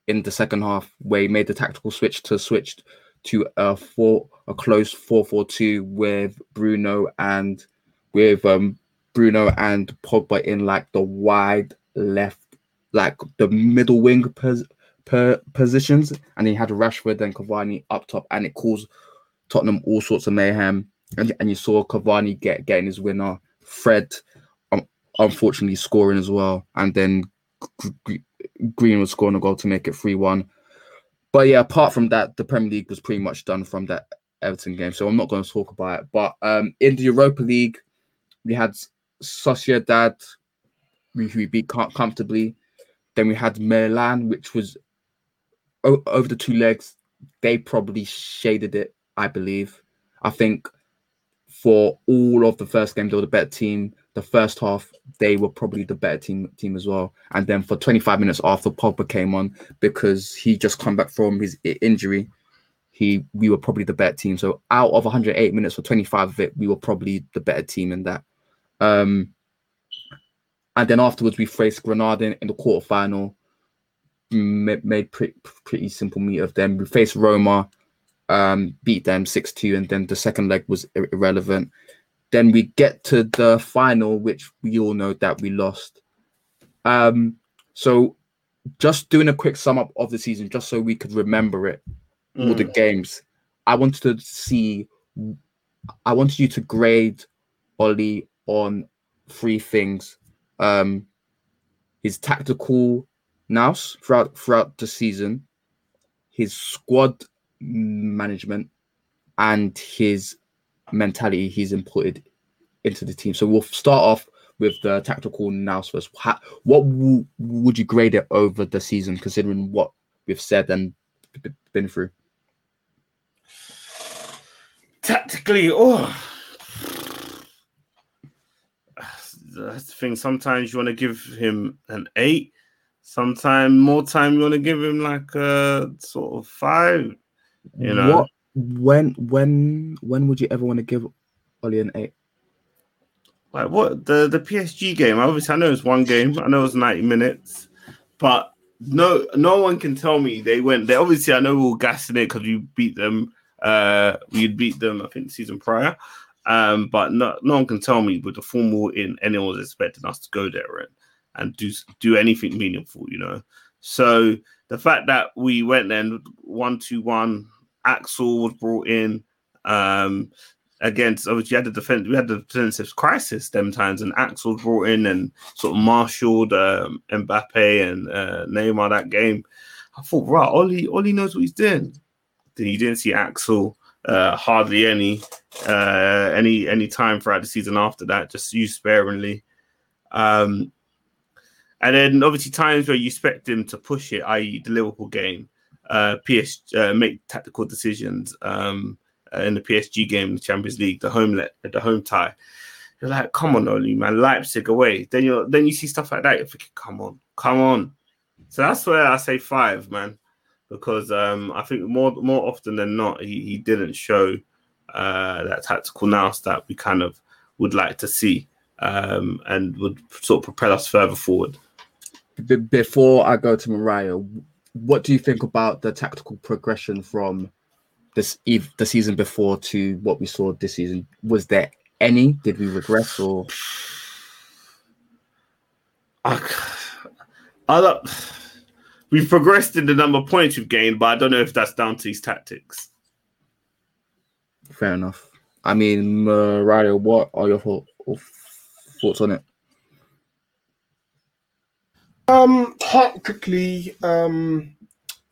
in the second half, where he made the tactical switch to switch to a four a close four four two with Bruno and with um Bruno and Pogba in like the wide left, like the middle wing per positions, and he had Rashford and Cavani up top, and it caused Tottenham all sorts of mayhem. And, and you saw Cavani get getting his winner, Fred, um, unfortunately scoring as well, and then Green was scoring a goal to make it three one. But yeah, apart from that, the Premier League was pretty much done from that Everton game, so I'm not going to talk about it. But um, in the Europa League, we had Sociedad we, we beat comfortably. Then we had Milan, which was over the two legs. They probably shaded it, I believe. I think for all of the first game, they were the better team. The first half, they were probably the better team team as well. And then for 25 minutes after Pogba came on, because he just come back from his injury, he we were probably the better team. So out of 108 minutes for 25 of it, we were probably the better team in that. Um, and then afterwards, we faced Granada in, in the quarterfinal. Ma- Made pretty pretty simple meet of them. We faced Roma, um, beat them six two, and then the second leg was ir- irrelevant. Then we get to the final, which we all know that we lost. Um, so just doing a quick sum up of the season, just so we could remember it, all the games. I wanted to see. I wanted you to grade Ollie on three things: um, his tactical nous throughout throughout the season, his squad management, and his mentality he's imported into the team. So we'll start off with the tactical nous first. What w- would you grade it over the season, considering what we've said and b- been through? Tactically, oh, that's the thing. Sometimes you want to give him an eight. Sometimes more time you want to give him like a sort of five. You know, What when when when would you ever want to give Ollie an eight? like what the the PSG game. Obviously, I know it's one game. I know it's ninety minutes, but no, no one can tell me they went. They obviously, I know we were gassing it because we beat them. Uh, we beat them. I think the season prior. Um, but no, no one can tell me with the form in, anyone was expecting us to go there and and do do anything meaningful. You know, so the fact that we went then one two one, Axel was brought in. Um, against obviously had the defense we had the defensive crisis them times and Axel brought in and sort of marshaled um, Mbappe and uh, Neymar that game. I thought, right, Ollie, Ollie knows what he's doing. Then you didn't see Axel uh, hardly any uh, any any time throughout the season after that, just used sparingly. Um, and then obviously times where you expect him to push it, i.e. the Liverpool game, uh, PS uh, make tactical decisions. Um, in the PSG game, the Champions League, the home let the home tie. You're like, come on, Oli, man, Leipzig away. Then you then you see stuff like that. You're thinking, come on, come on. So that's where I say five, man, because um, I think more more often than not, he, he didn't show uh, that tactical nous that we kind of would like to see um, and would sort of propel us further forward. B- before I go to Mariah, what do you think about the tactical progression from this eve the season before to what we saw this season? Was there any? Did we regress or I, I don't, we've progressed in the number of points we've gained, but I don't know if that's down to his tactics. fair enough? I mean, Mariah, what are your thoughts on it? Um, tactically, um,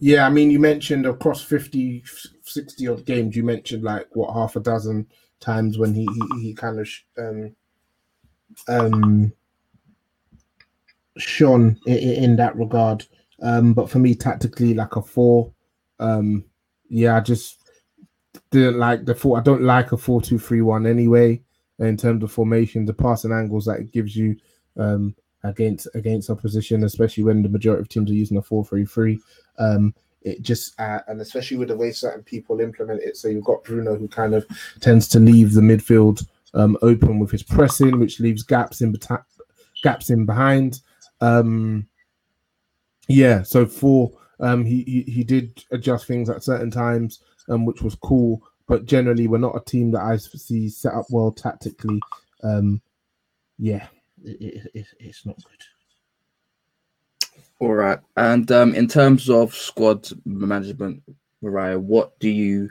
yeah, I mean, you mentioned across 50, 60 odd games, you mentioned like what half a dozen times when he he, he kind of sh- um um shone in, in that regard. Um, but for me, tactically, like a four. Um, yeah, I just didn't like the four. I don't like a four-two-three-one anyway. In terms of formation, the passing angles that it gives you um, against against opposition, especially when the majority of teams are using a four-three-three. Um, it just uh, and especially with the way certain people implement it. So you've got Bruno who kind of tends to leave the midfield um, open with his pressing, which leaves gaps in beta- gaps in behind. Um, yeah, so for um, he, he he did adjust things at certain times, um, which was cool. But generally, we're not a team that I see set up well tactically. Um, yeah, it, it, it, it's not good. All right. And um, in terms of squad management, Mariah, what do you?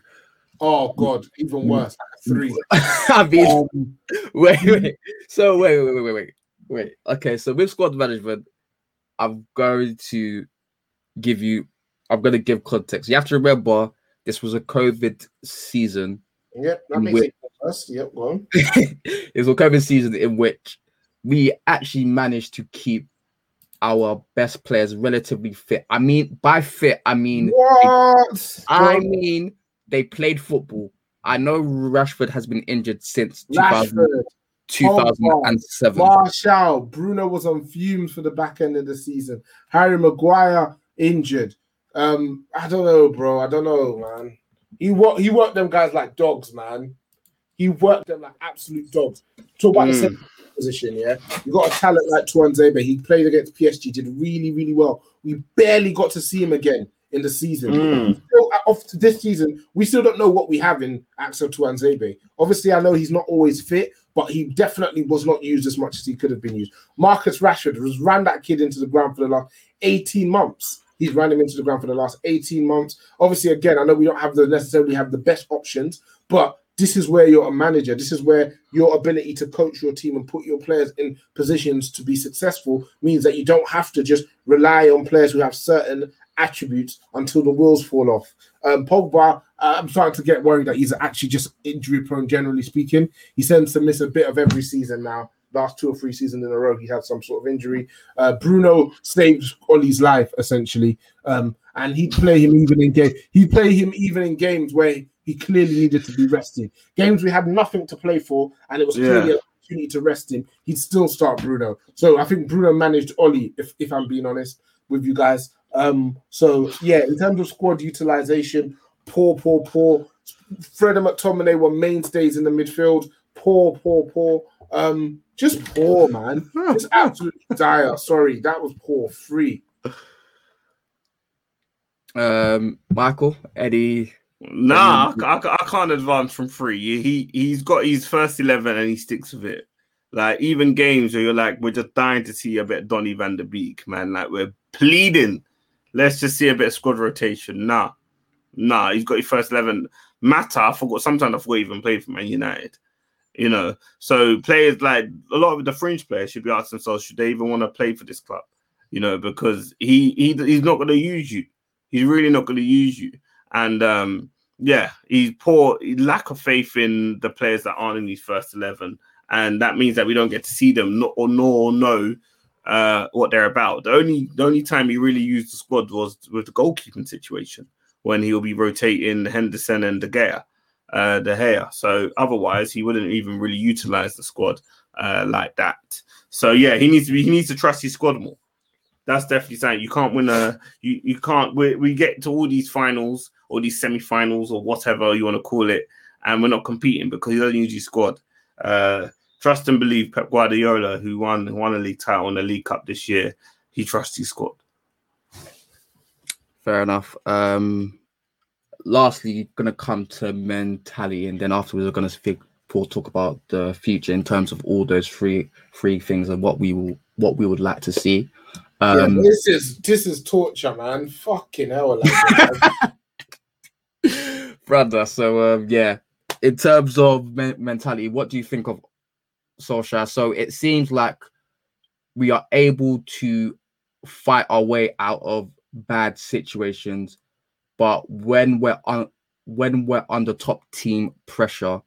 Oh God, even worse. Three. I mean, Um, wait, wait. So wait, wait, wait, wait, wait, wait. Okay, so with squad management, I'm going to give you. I'm going to give context. You have to remember this was a COVID season. yep, that makes which- it worse. Yep, go on. it was a COVID season in which we actually managed to keep our best players relatively fit. I mean, by fit, I mean What? I mean they played football. I know Rashford has been injured since 2000, Rashford, 2007. Martial, Bruno was on fumes for the back end of the season. Harry Maguire injured. Um, I don't know, bro. I don't know, man. He worked. He worked them guys like dogs, man. He worked them like absolute dogs. Talk about the Mm. centre position, yeah. You got a talent like Tuanzebe. He played against PSG, did really, really well. We barely got to see him again in the season. Mm. Still, uh, off to this season, we still don't know what we have in Axel Tuanzebe. Obviously, I know he's not always fit, but he definitely was not used as much as he could have been used. Marcus Rashford has ran that kid into the ground for the last 18 months. He's ran him into the ground for the last 18 months. Obviously, again, I know we don't have the necessarily have the best options, but this is where you're a manager. This is where your ability to coach your team and put your players in positions to be successful means that you don't have to just rely on players who have certain attributes until the wheels fall off. Um, Pogba, uh, I'm starting to get worried that he's actually just injury prone, generally speaking. He tends to miss a bit of every season now. Last two or three seasons in a row, he had some sort of injury. Uh, Bruno saved Ollie's life essentially, um, and he'd play him even in game. He'd play him even in games where he clearly needed to be rested. Games we had nothing to play for, and it was clearly Yeah. an opportunity to rest him. He'd still start Bruno. So I think Bruno managed Ollie, if, if I'm being honest with you guys. Um, so yeah, in terms of squad utilization, poor, poor, poor. Fred and McTominay were mainstays in the midfield. Poor, poor, poor. Um, just poor, man. Just absolutely dire. Sorry, that was poor. Free. Um, Michael, Eddie, Nah, I, I, I can't advance from three. He he's got his first eleven and he sticks with it. Like even games where you're like, we're just dying to see a bit of Donny Van der Beek, man. Like we're pleading. Let's just see a bit of squad rotation. Nah, nah. He's got his first eleven. Mata, I forgot. Sometimes I forgot even played for Man United. You know, so players like a lot of the fringe players should be asking themselves, should they even want to play for this club? You know, because he he he's not going to use you. He's really not going to use you. And um, yeah, he's poor, lack of faith in the players that aren't in his first eleven, and that means that we don't get to see them nor or nor know uh, what they're about. The only the only time he really used the squad was with the goalkeeping situation when he'll be rotating Henderson and De Gea, uh, De Gea. So otherwise, he wouldn't even really utilize the squad uh, like that. So yeah, he needs to be he needs to trust his squad more. That's definitely saying you can't win a you you can't we, we get to all these finals or these semi-finals or whatever you want to call it, and we're not competing because he doesn't use his squad. Uh, trust and believe Pep Guardiola, who won won a league title and the League Cup this year, he trusts his squad. fair enough. Um, lastly, gonna come to mentality, and then afterwards, we're gonna speak. We'll talk about the future in terms of all those three three things and what we will what we would like to see. Um, yeah, this is this is torture, man. Fucking hell, like, brother. So um, yeah, in terms of men- mentality, what do you think of Solskjaer? So it seems like we are able to fight our way out of bad situations, but when we're on when we're under top team pressure,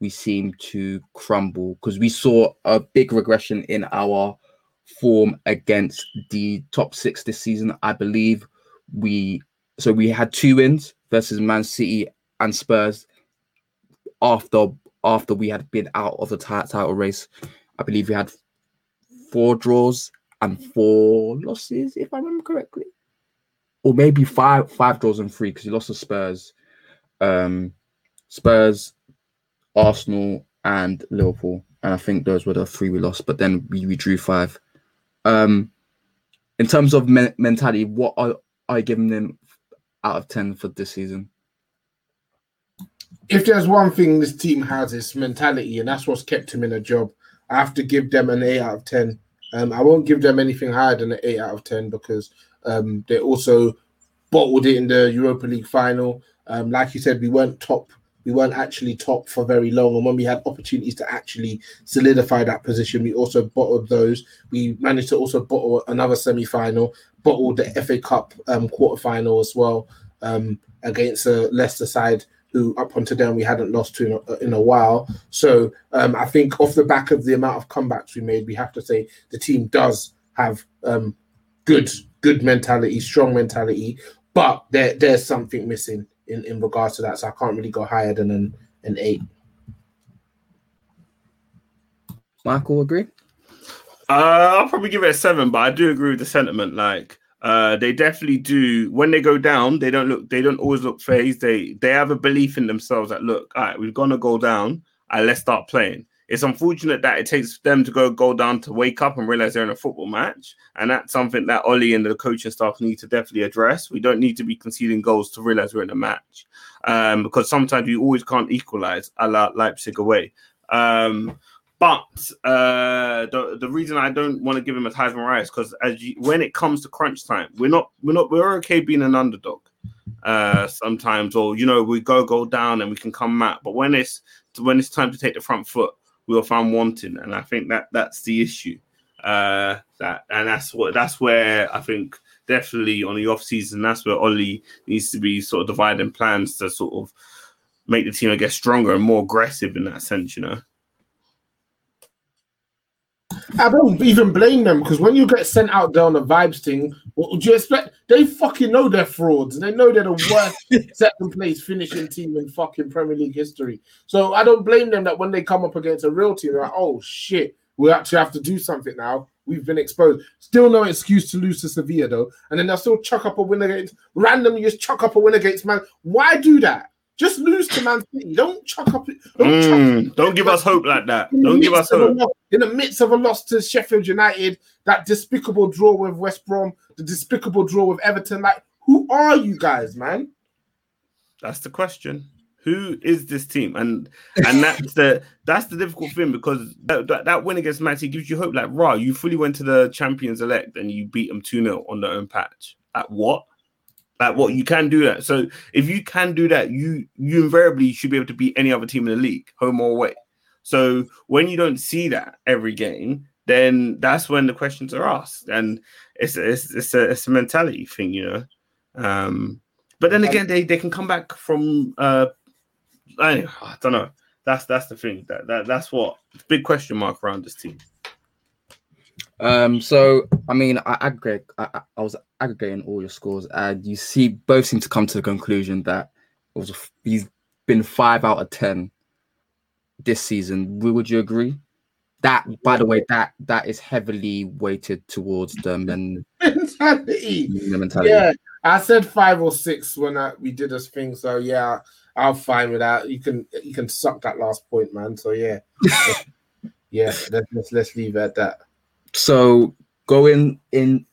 we seem to crumble because we saw a big regression in our form against the top six this season. I believe we so we had two wins versus Man City and Spurs after after we had been out of the ti- title race. I believe we had four draws and four losses, if I remember correctly, or maybe five five draws and three because you lost to Spurs, um, Spurs, Arsenal, and Liverpool, and I think those were the three we lost. But then we, we drew five. Um, in terms of men- mentality, what are I giving them out of ten for this season? if there's one thing this team has, it's mentality, and that's what's kept him in a job. I have to give them an eight out of ten. Um, I won't give them anything higher than an eight out of ten because um, they also bottled it in the Europa League final. Um, like you said, we weren't top. We weren't actually top for very long, and when we had opportunities to actually solidify that position, we also bottled those. We managed to also bottle another semi-final, bottled the FA Cup um, quarter final as well um, against a Leicester side who up until then we hadn't lost to in a, in a while. So um, I think off the back of the amount of comebacks we made, we have to say the team does have um, good good mentality, strong mentality, but there there's something missing in, in regards to that. So I can't really go higher than an, an eight. Michael, agree? Uh, I'll probably give it a seven, but I do agree with the sentiment. Like, uh, they definitely do. When they go down, they don't look. They don't always look phased. They they have a belief in themselves that look, all right, we're gonna go down. and let's start playing. It's unfortunate that it takes them to go go down to wake up and realize they're in a football match, and that's something that Ollie and the coaching staff need to definitely address. We don't need to be conceding goals to realize we're in a match, um, because sometimes you always can't equalize a la Leipzig away. Um, but uh, the the reason I don't want to give him a Heisman Rice because as you, when it comes to crunch time, we're not we're not we're okay being an underdog uh, sometimes, or you know we go go down and we can come back. But when it's when it's time to take the front foot, we'll find wanting, and I think that that's the issue. Uh, that and that's what that's where I think definitely on the off season that's where Ollie needs to be sort of dividing plans to sort of make the team I guess stronger and more aggressive in that sense, you know. I don't even blame them because when you get sent out there on a vibes thing, what would you expect? They fucking know they're frauds. They know they're the worst second place finishing team in fucking Premier League history. So I don't blame them that when they come up against a real team, they're like, oh shit, we actually have to do something now. We've been exposed. Still no excuse to lose to Sevilla though. And then they'll still chuck up a win against randomly just chuck up a win against man. Why do that? Just lose to Man City. Don't chuck up. Don't, chuck Mm, don't give us hope like that. Don't give us midst of a hope. loss- in the midst of a loss to Sheffield United, that despicable draw with West Brom, the despicable draw with Everton. Like, who are you guys, man? That's the question. Who is this team? And and that's the that's the difficult thing because that, that, that win against Man City gives you hope. Like, raw, you fully went to the champions elect and you beat them 2 0 on their own patch. At what? Like what you can do that. So if you can do that, you you invariably should be able to beat any other team in the league, home or away. So when you don't see that every game, then that's when the questions are asked, and it's it's it's a it's a mentality thing, you know. Um, but then again, they, they can come back from uh, I, I don't know. That's that's the thing. That, that that's what big question mark around this team. Um, so I mean, I aggregate. I, I- was aggregating all your scores, and you see both seem to come to the conclusion that it was he's been five out of ten this season. Would you agree? That, by the way, that that is heavily weighted towards the men Mentality. the mentality. Yeah, I said five or six when I, we did this thing. So yeah, I'm fine with that. You can you can suck that last point, man. So yeah, yeah. Let's let's, let's leave it at that. So going in,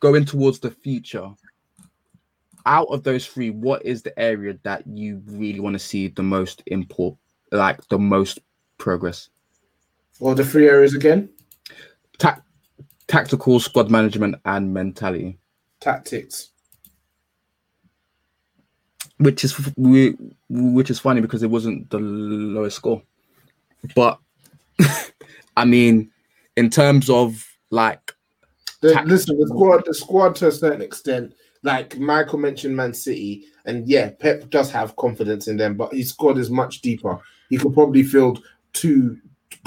going towards the future. Out of those three, what is the area that you really want to see the most import, like the most progress? Well, the three areas again: Ta- tactical, squad management, and mentality. tactics. Which is we- which is funny because it wasn't the lowest score, but I mean, in terms of like The, listen, the squad, the squad to a certain extent, like Michael mentioned, Man City, and yeah, Pep does have confidence in them, but his squad is much deeper. He could probably field two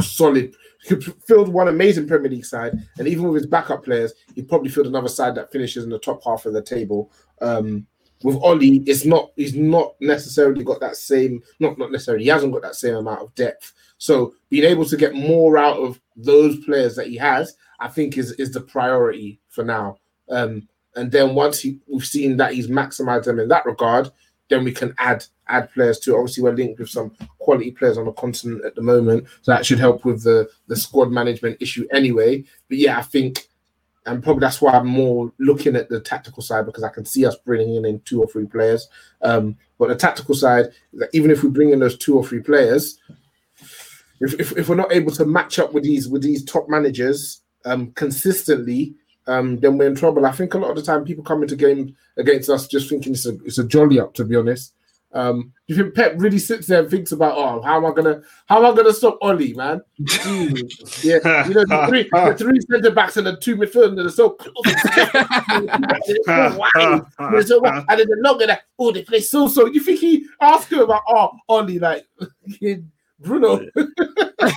solid. He could field one amazing Premier League side, and even with his backup players, he'd probably field another side that finishes in the top half of the table. Um, with Ollie, it's not. He's not necessarily got that same. Not not necessarily. He hasn't got that same amount of depth. So being able to get more out of those players that he has, I think is is the priority for now. Um, and then once he, we've seen that he's maximized them in that regard, then we can add add players to. Obviously, we're linked with some quality players on the continent at the moment, so that should help with the the squad management issue anyway. But yeah, I think, and probably that's why I'm more looking at the tactical side because I can see us bringing in, two or three players. Um, but the tactical side, even if we bring in those two or three players, if, if, if we're not able to match up with these with these top managers um, consistently, um, then we're in trouble. I think a lot of the time people come into game against us just thinking it's a it's a jolly up, to be honest. Um, do you think Pep really sits there and thinks about, oh, how am I gonna, how am I gonna stop Ollie, man? Jeez. yeah, you know, the three, the three centre backs and the two midfielders are so close. It's so wide. They're so wide. And then the longer that, oh, they play so so. You think he asked him about, oh, Ollie, like Bruno?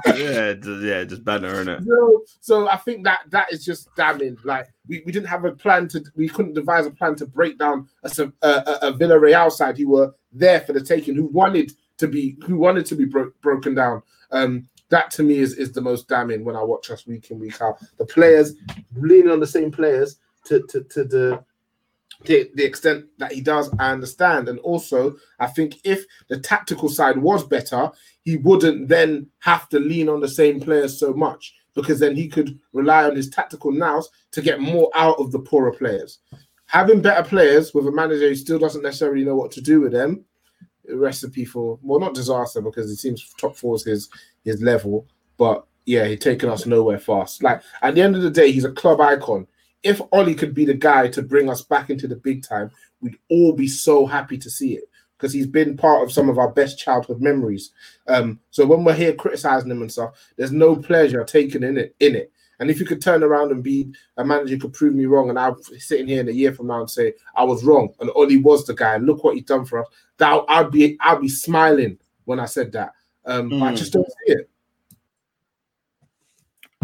yeah, just, yeah, just banner in it. So, so I think that that is just damning. Like we, we didn't have a plan to, we couldn't devise a plan to break down a a, a, a Villarreal side who were there for the taking, who wanted to be who wanted to be bro- broken down. Um, that to me is is the most damning when I watch us week in week out. The players leaning on the same players to to, to the the, the extent that he does, I understand. And also, I think if the tactical side was better, he wouldn't then have to lean on the same players so much because then he could rely on his tactical nous to get more out of the poorer players. Having better players with a manager who still doesn't necessarily know what to do with them, recipe for well, not disaster because it seems top four is his his level, but yeah, he's taken us nowhere fast. Like at the end of the day, he's a club icon. If Ollie could be the guy to bring us back into the big time, we'd all be so happy to see it because he's been part of some of our best childhood memories. Um, so when we're here criticizing him and stuff, there's no pleasure taken in it. In it, and if you could turn around and be a manager could prove me wrong, and I'm sitting here in a year from now and say I was wrong, and Ollie was the guy, and look what he's done for us, that I'd be I'd be smiling when I said that. Um, but I Mm. just don't see it.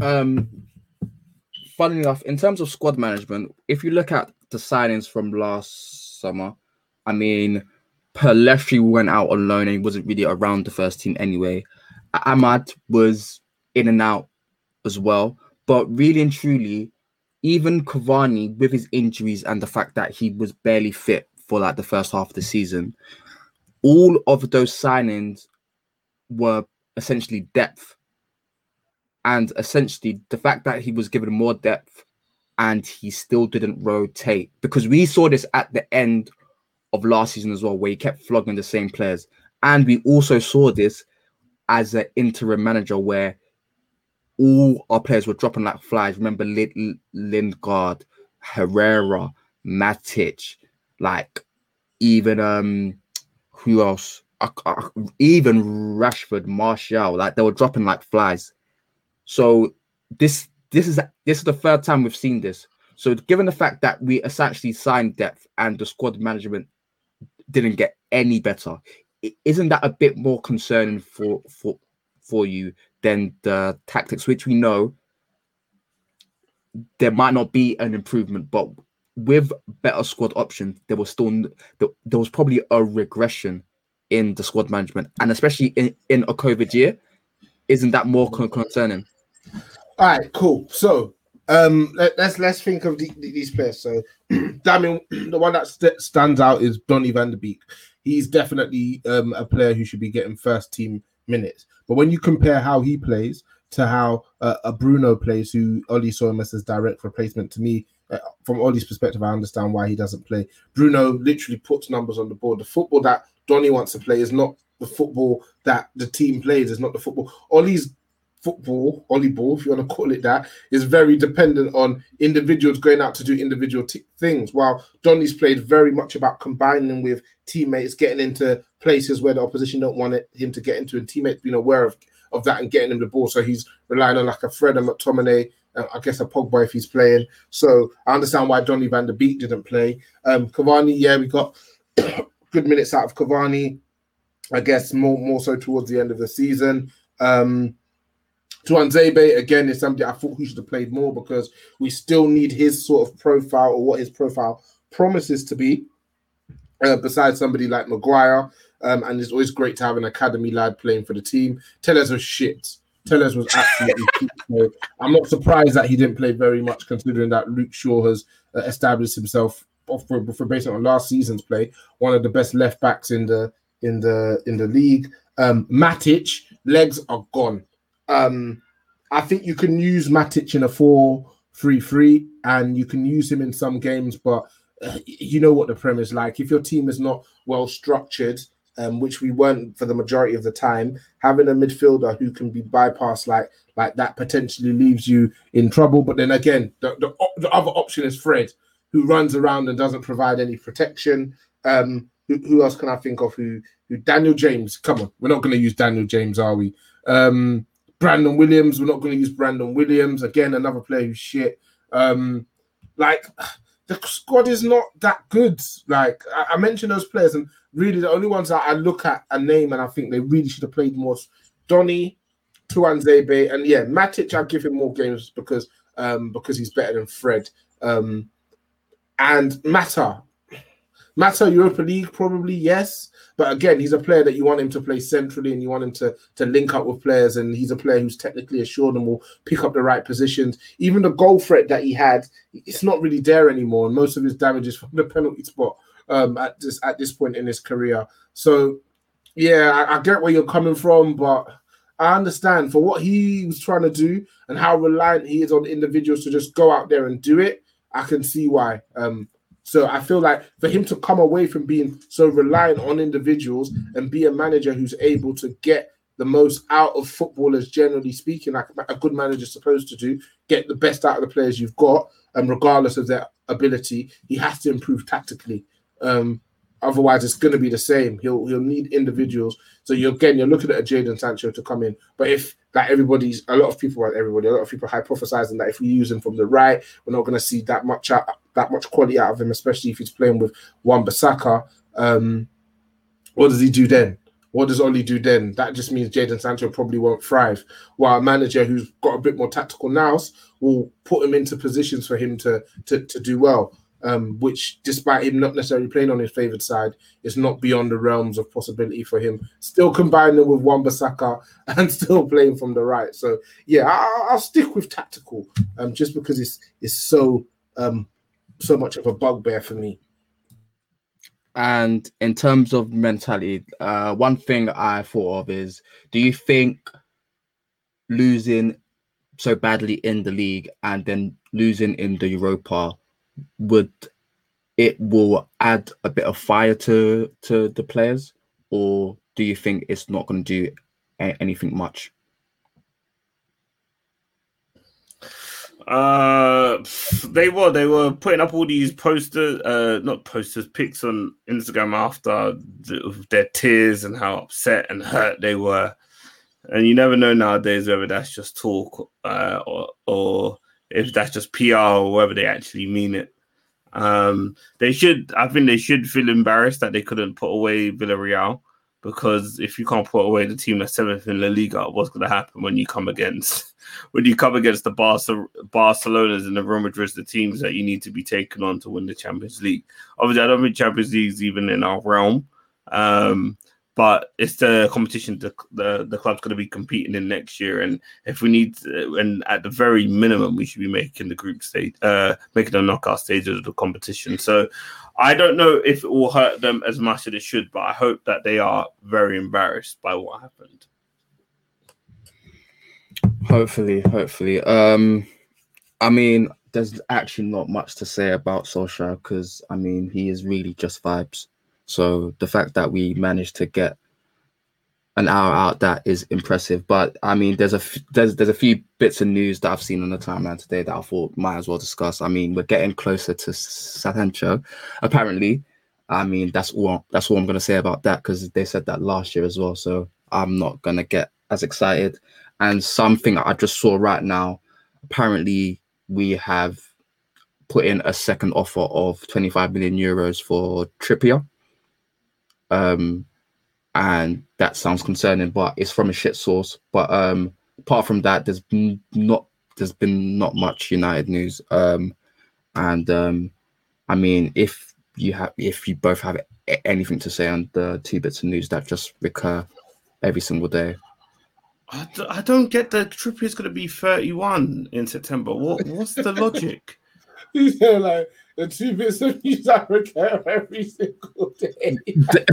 Um, funny enough, in terms of squad management, if you look at the signings from last summer, I mean, Pellistri went out on loan and he wasn't really around the first team anyway. Amad was in and out as well. But really and truly, even Cavani, with his injuries and the fact that he was barely fit for like the first half of the season, all of those signings were essentially depth. And essentially, the fact that he was given more depth and he still didn't rotate because we saw this at the end of last season as well, where he kept flogging the same players. And we also saw this as an interim manager where all our players were dropping like flies. Remember Lind- Lingard, Herrera, Matic, like even um who else? Uh, uh, even Rashford, Martial, like they were dropping like flies. So this this is this is the third time we've seen this. So given the fact that we essentially signed depth and the squad management didn't get any better, isn't that a bit more concerning for for for you than the tactics, which we know there might not be an improvement, but with better squad options, there was still there was probably a regression in the squad management, and especially in, in a COVID year, isn't that more concerning? All right, cool. So um, let, let's let's think of the, the- these players. So, Damien, the one that st- stands out is Donny van der Beek. He's definitely um, a player who should be getting first team minutes. But when you compare how he plays to how uh, a Bruno plays, who Ollie saw him as his direct replacement, to me, uh, from Ollie's perspective, I understand why he doesn't play. Bruno literally puts numbers on the board. The football that Donny wants to play is not the football that the team plays. It's not the football. Ollie's football, volleyball, if you want to call it that, is very dependent on individuals going out to do individual t- things. While Donny's played very much about combining with teammates, getting into places where the opposition don't want it, him to get into, and teammates being aware of, of that and getting him the ball. So he's relying on like a Fred and McTominay, uh, I guess a Pogba if he's playing. So I understand why Donny van der Beek didn't play. Um, Cavani, yeah, we got good minutes out of Cavani. I guess more more so towards the end of the season. Um, Tuanzebe again is somebody I thought he should have played more because we still need his sort of profile or what his profile promises to be. Uh, besides somebody like Maguire, um, and it's always great to have an academy lad playing for the team. Telles was shit. Telles was absolutely shit. I'm not surprised that he didn't play very much, considering that Luke Shaw has uh, established himself off for, for based on last season's play, one of the best left backs in the in the in the league. Um, Matic legs are gone. Um, I think you can use Matic in a 4 3 3 and you can use him in some games, but uh, you know what the Prem is like. If your team is not well structured, um, which we weren't for the majority of the time, having a midfielder who can be bypassed like like that potentially leaves you in trouble. But then again, the, the, the other option is Fred, who runs around and doesn't provide any protection. Um, who, who else can I think of? Who who Daniel James? Come on, we're not going to use Daniel James, are we? Um, Brandon Williams, we're not going to use Brandon Williams again. Another player who's shit. Um, like the squad is not that good. Like I, I mentioned those players, and really the only ones that I look at a name and I think they really should have played more. Donny, Tuanzebe, and yeah, Matic. I'll give him more games because um because he's better than Fred. Um, and Mata, Mata Europa League probably yes, but again he's a player that you want him to play centrally and you want him to to link up with players, and he's a player who's technically assured and will pick up the right positions. Even the goal threat that he had, it's not really there anymore, and most of his damage is from the penalty spot um, at this at this point in his career. So yeah, I, I get where you're coming from, but I understand for what he was trying to do and how reliant he is on individuals to just go out there and do it. I can see why. Um, so I feel like for him to come away from being so reliant on individuals and be a manager who's able to get the most out of footballers, generally speaking, like a good manager is supposed to do, get the best out of the players you've got, and regardless of their ability, he has to improve tactically. Um, otherwise, it's going to be the same. He'll he'll need individuals. So you again, you're looking at a Jadon Sancho to come in. But if like everybody's, a lot of people, well, everybody, a lot of people hypothesizing that if we use him from the right, we're not going to see that much out, that much quality out of him, especially if he's playing with Wan-Bissaka. Um, what does he do then? What does Ole do then? That just means Jadon Sancho probably won't thrive. While a manager who's got a bit more tactical nous will put him into positions for him to to, to do well. Um, which, despite him not necessarily playing on his favoured side, is not beyond the realms of possibility for him. Still combining with Wan-Bissaka and still playing from the right. So yeah, I, will stick with tactical, um, just because it's it's so um so much of a bugbear for me. And in terms of mentality, uh, one thing I thought of is: Do you think losing so badly in the league and then losing in the Europa would it will add a bit of fire to to the players, or do you think it's not going to do a- anything much? Uh, they were they were putting up all these posters, uh, not posters, pics on Instagram after the, their tears and how upset and hurt they were, and you never know nowadays whether that's just talk, uh, or or if that's just PR or whether they actually mean it. Um, they should, I think they should feel embarrassed that they couldn't put away Villarreal because if you can't put away the team that's seventh in La Liga, what's going to happen when you come against when you come against the Barca, Barcelona's and the Real Madrid's, the teams that you need to be taken on to win the Champions League? Obviously, I don't think Champions League is even in our realm. Um, but it's the competition the the, the club's going to be competing in next year, and if we need, to, and at the very minimum, we should be making the group stage, uh, making the knockout stage of the competition. So, I don't know if it will hurt them as much as it should, but I hope that they are very embarrassed by what happened. Hopefully, hopefully. Um, I mean, there's actually not much to say about Solskjaer because I mean he is really just vibes. So the fact that we managed to get an hour out that is impressive. But I mean, there's a f- there's there's a few bits of news that I've seen on the timeline today that I thought might as well discuss. I mean, we're getting closer to Sancho. Apparently, I mean that's all that's all I'm gonna say about that because they said that last year as well. So I'm not gonna get as excited. And something I just saw right now, apparently we have put in a second offer of 25 million euros for Trippier. Um, and that sounds concerning, but it's from a shit source. But um, apart from that, there's not there's been not much United news. Um, and um, I mean, if you have if you both have anything to say on the two bits of news that just recur every single day. I d- I don't get the Trippier is going to be 31 in September. What what's the logic? He's like the two bits of news I recur every single day.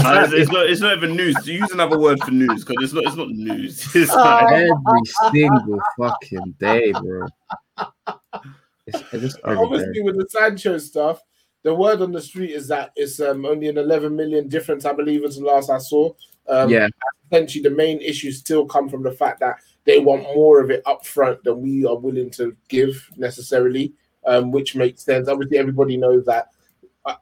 Uh, it's, it's not it's not even news. Use another word for news because it's not it's not news. It's like, every single fucking day, bro. It's, it's Obviously, day. with the Sancho stuff, the word on the street is that it's um, only an 11 million difference, I believe, is the last I saw. Um, Yeah. Essentially, the main issues still come from the fact that they want more of it up front than we are willing to give necessarily, um, which makes sense. Obviously, everybody knows that uh,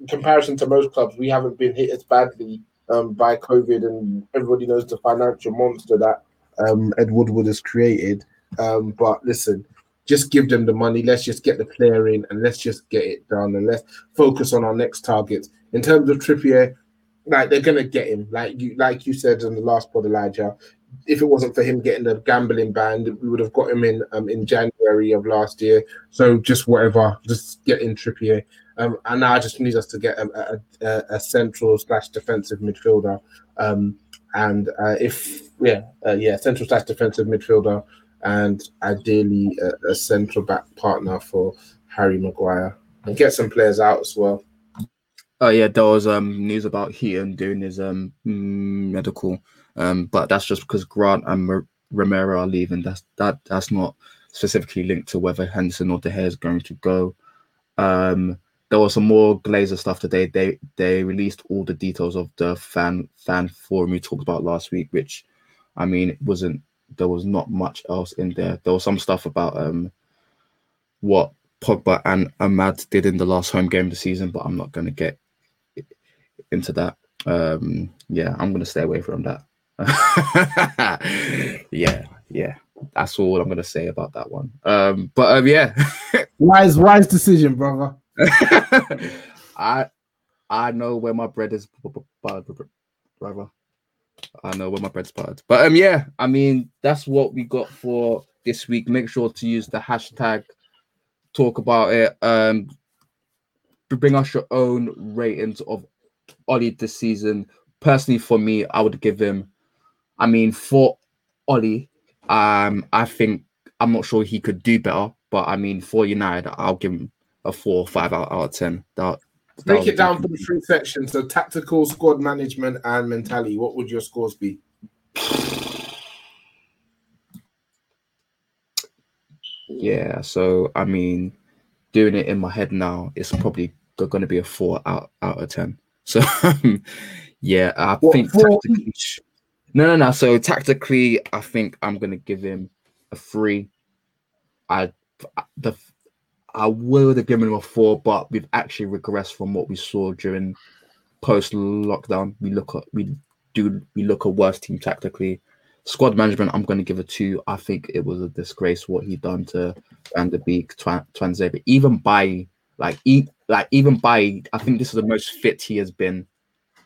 in comparison to most clubs, we haven't been hit as badly um, by COVID, and everybody knows the financial monster that um, Ed Woodward has created. Um, but listen, just give them the money. Let's just get the player in, and let's just get it done, and let's focus on our next targets. In terms of Trippier, like they're gonna get him. Like you, like you said in the last pod, Elijah. If it wasn't for him getting the gambling ban, we would have got him in um, in January of last year. So just whatever, just get in Trippier. Um, and now I just need us to get a, a, a central slash defensive midfielder. Um, and uh, if yeah, uh, yeah, central slash defensive midfielder, and ideally a, a central back partner for Harry Maguire, and get some players out as well. Oh yeah, there was um news about Heaton doing his um medical, um, but that's just because Grant and R- Romero are leaving. That's that that's not specifically linked to whether Henderson or De Gea is going to go. Um, there was some more Glazer stuff today. They they released all the details of the fan fan forum we talked about last week, which I mean it wasn't there was not much else in there. There was some stuff about um what Pogba and Amad did in the last home game of the season, but I'm not going to get into that. Um, yeah, I'm going to stay away from that. yeah, yeah, that's all I'm to say about that one. Um, but um, yeah, wise, wise decision, brother. I I know where my bread is, brother. I know where my bread's buttered. But um, yeah, I mean that's what we got for this week. Make sure to use the hashtag talk about it. Um, bring us your own ratings of Ole this season. Personally, for me, I would give him. I mean, for Ole, um, I think I'm not sure he could do better, but I mean, for United, I'll give him a four or five out, out of ten. That, that Break it down for the three sections: so tactical, squad management, and mentality. What would your scores be? Yeah, so I mean, doing it in my head now, it's probably going to be a four out out of ten. So yeah, I What, think tactically, no, no, no. So tactically, I think I'm to give him a three. I the I would have given him a four, but we've actually regressed from what we saw during post lockdown. We look at we do we look at worse team tactically. Squad management, I'm going to give a two. I think it was a disgrace what he done to Van der Beek, Twan Tuanzebe, even by like e- like even by I think this is the most fit he has been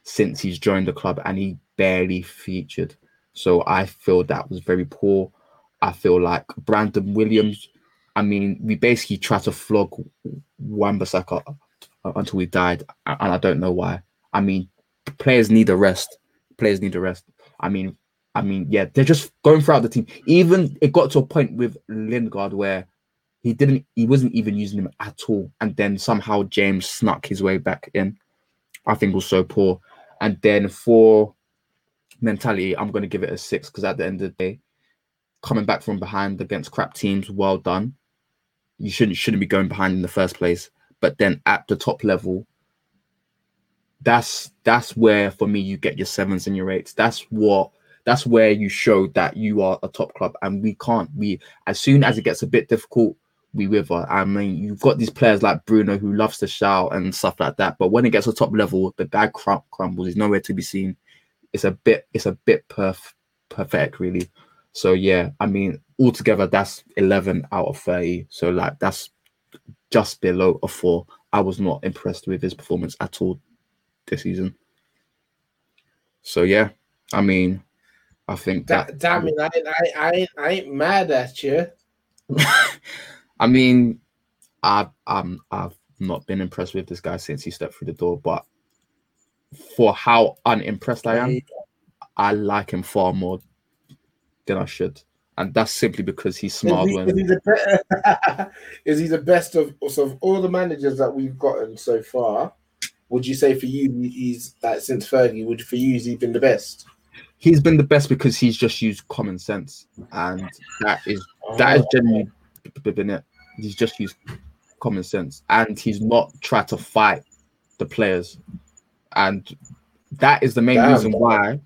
since he's joined the club, and he barely featured. So I feel that was very poor. I feel like Brandon Williams. I mean, we basically tried to flog Wan-Bissaka until we died, and I don't know why. I mean, players need a rest. Players need a rest. I mean, I mean, yeah, they're just going throughout the team. Even it got to a point with Lingard where he didn't, he wasn't even using him at all, and then somehow James snuck his way back in. I think was so poor. And then for mentality, I'm going to give it a six because at the end of the day, coming back from behind against crap teams, well done. You shouldn't shouldn't be going behind in the first place. But then at the top level, that's that's where for me you get your sevens and your eights. That's what that's where you show that you are a top club, and we can't. We as soon as it gets a bit difficult, we wither. I mean, you've got these players like Bruno who loves to shout and stuff like that, but when it gets to top level, the crum- crumbles. He's nowhere to be seen. It's a bit. It's a bit perf- perfect, really. So yeah, I mean, altogether that's eleven out of thirty. So like that's just below a four. I was not impressed with his performance at all this season. So yeah, I mean, I think that. damn it, I, I, I, I ain't mad at you. I mean, I um I've not been impressed with this guy since he stepped through the door, but for how unimpressed I am, I like him far more than I should, and that's simply because he's Is smart. he, is, When, he the is he the best of, of all the managers that we've gotten so far? Would you say for you he's like since Fergie? Would for you he's been the best? he's been the best because he's just used common sense, and that is that has oh. genuinely been it. He's just used common sense, and he's not tried to fight the players, and that is the main Damn. reason why.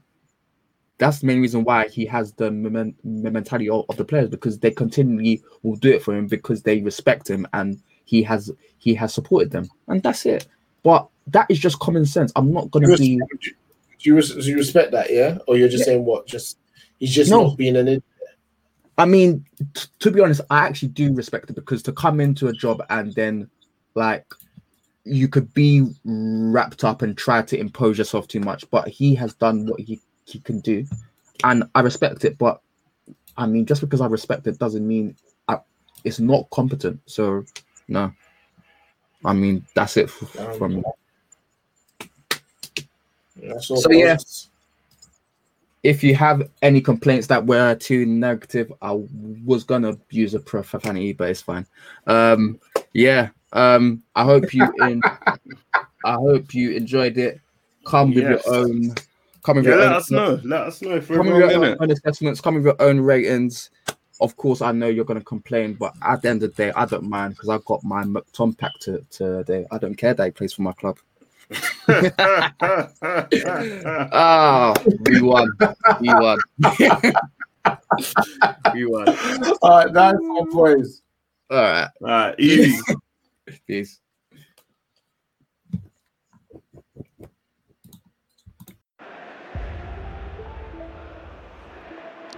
That's the main reason why he has the momen- mentality of, the players because they continually will do it for him because they respect him and he has he has supported them, and that's it. But that is just common sense. I'm not gonna you, be do you, do you respect that? Yeah, or you're just Yeah. saying what? Just he's just No. not being an. idiot. I mean, t- to be honest, I actually do respect it because to come into a job and then, like, you could be wrapped up and try to impose yourself too much, but he has done what he, he can do, and I respect it. But I mean, just because I respect it doesn't mean I, it's not competent. So, no. I mean, that's it f- Um, from me. All So, yeah. if you have any complaints that were too negative, I was gonna use a profanity, but it's fine. Um, yeah. Um, I hope you in. I hope you enjoyed it. Come with Yes. your own. Come with Yeah, your let own. us know. Let us know if Come with your own, own assessments. Come with your own ratings. Of course, I know you're gonna complain, but at the end of the day, I don't mind because I got my McTom pack to today. I don't care that he plays for my club. Ah, we won. We won. we won. All right, nice one, boys. All right. Alright, easy. Peace.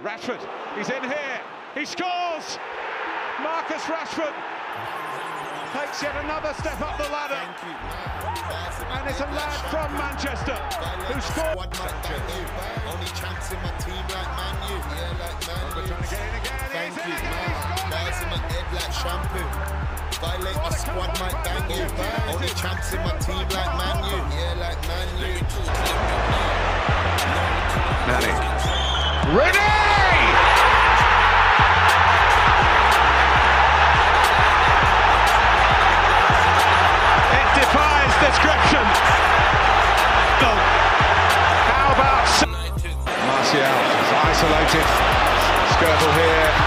Rashford, he's in here. He scores. Marcus Rashford takes yet another step up the ladder. And it's a lad from Manchester who scored. Only chance in my team like Man U. Yeah, like Man U. Trying to get in again. Thank He's in you. again. He's scored Bars in my head like shampoo. Violate my squad might bang you. Only chance in my team like Man U. Yeah, like Man U. Nani. Rooney! It defies description. No. How about Martial is isolated. Skirtle here.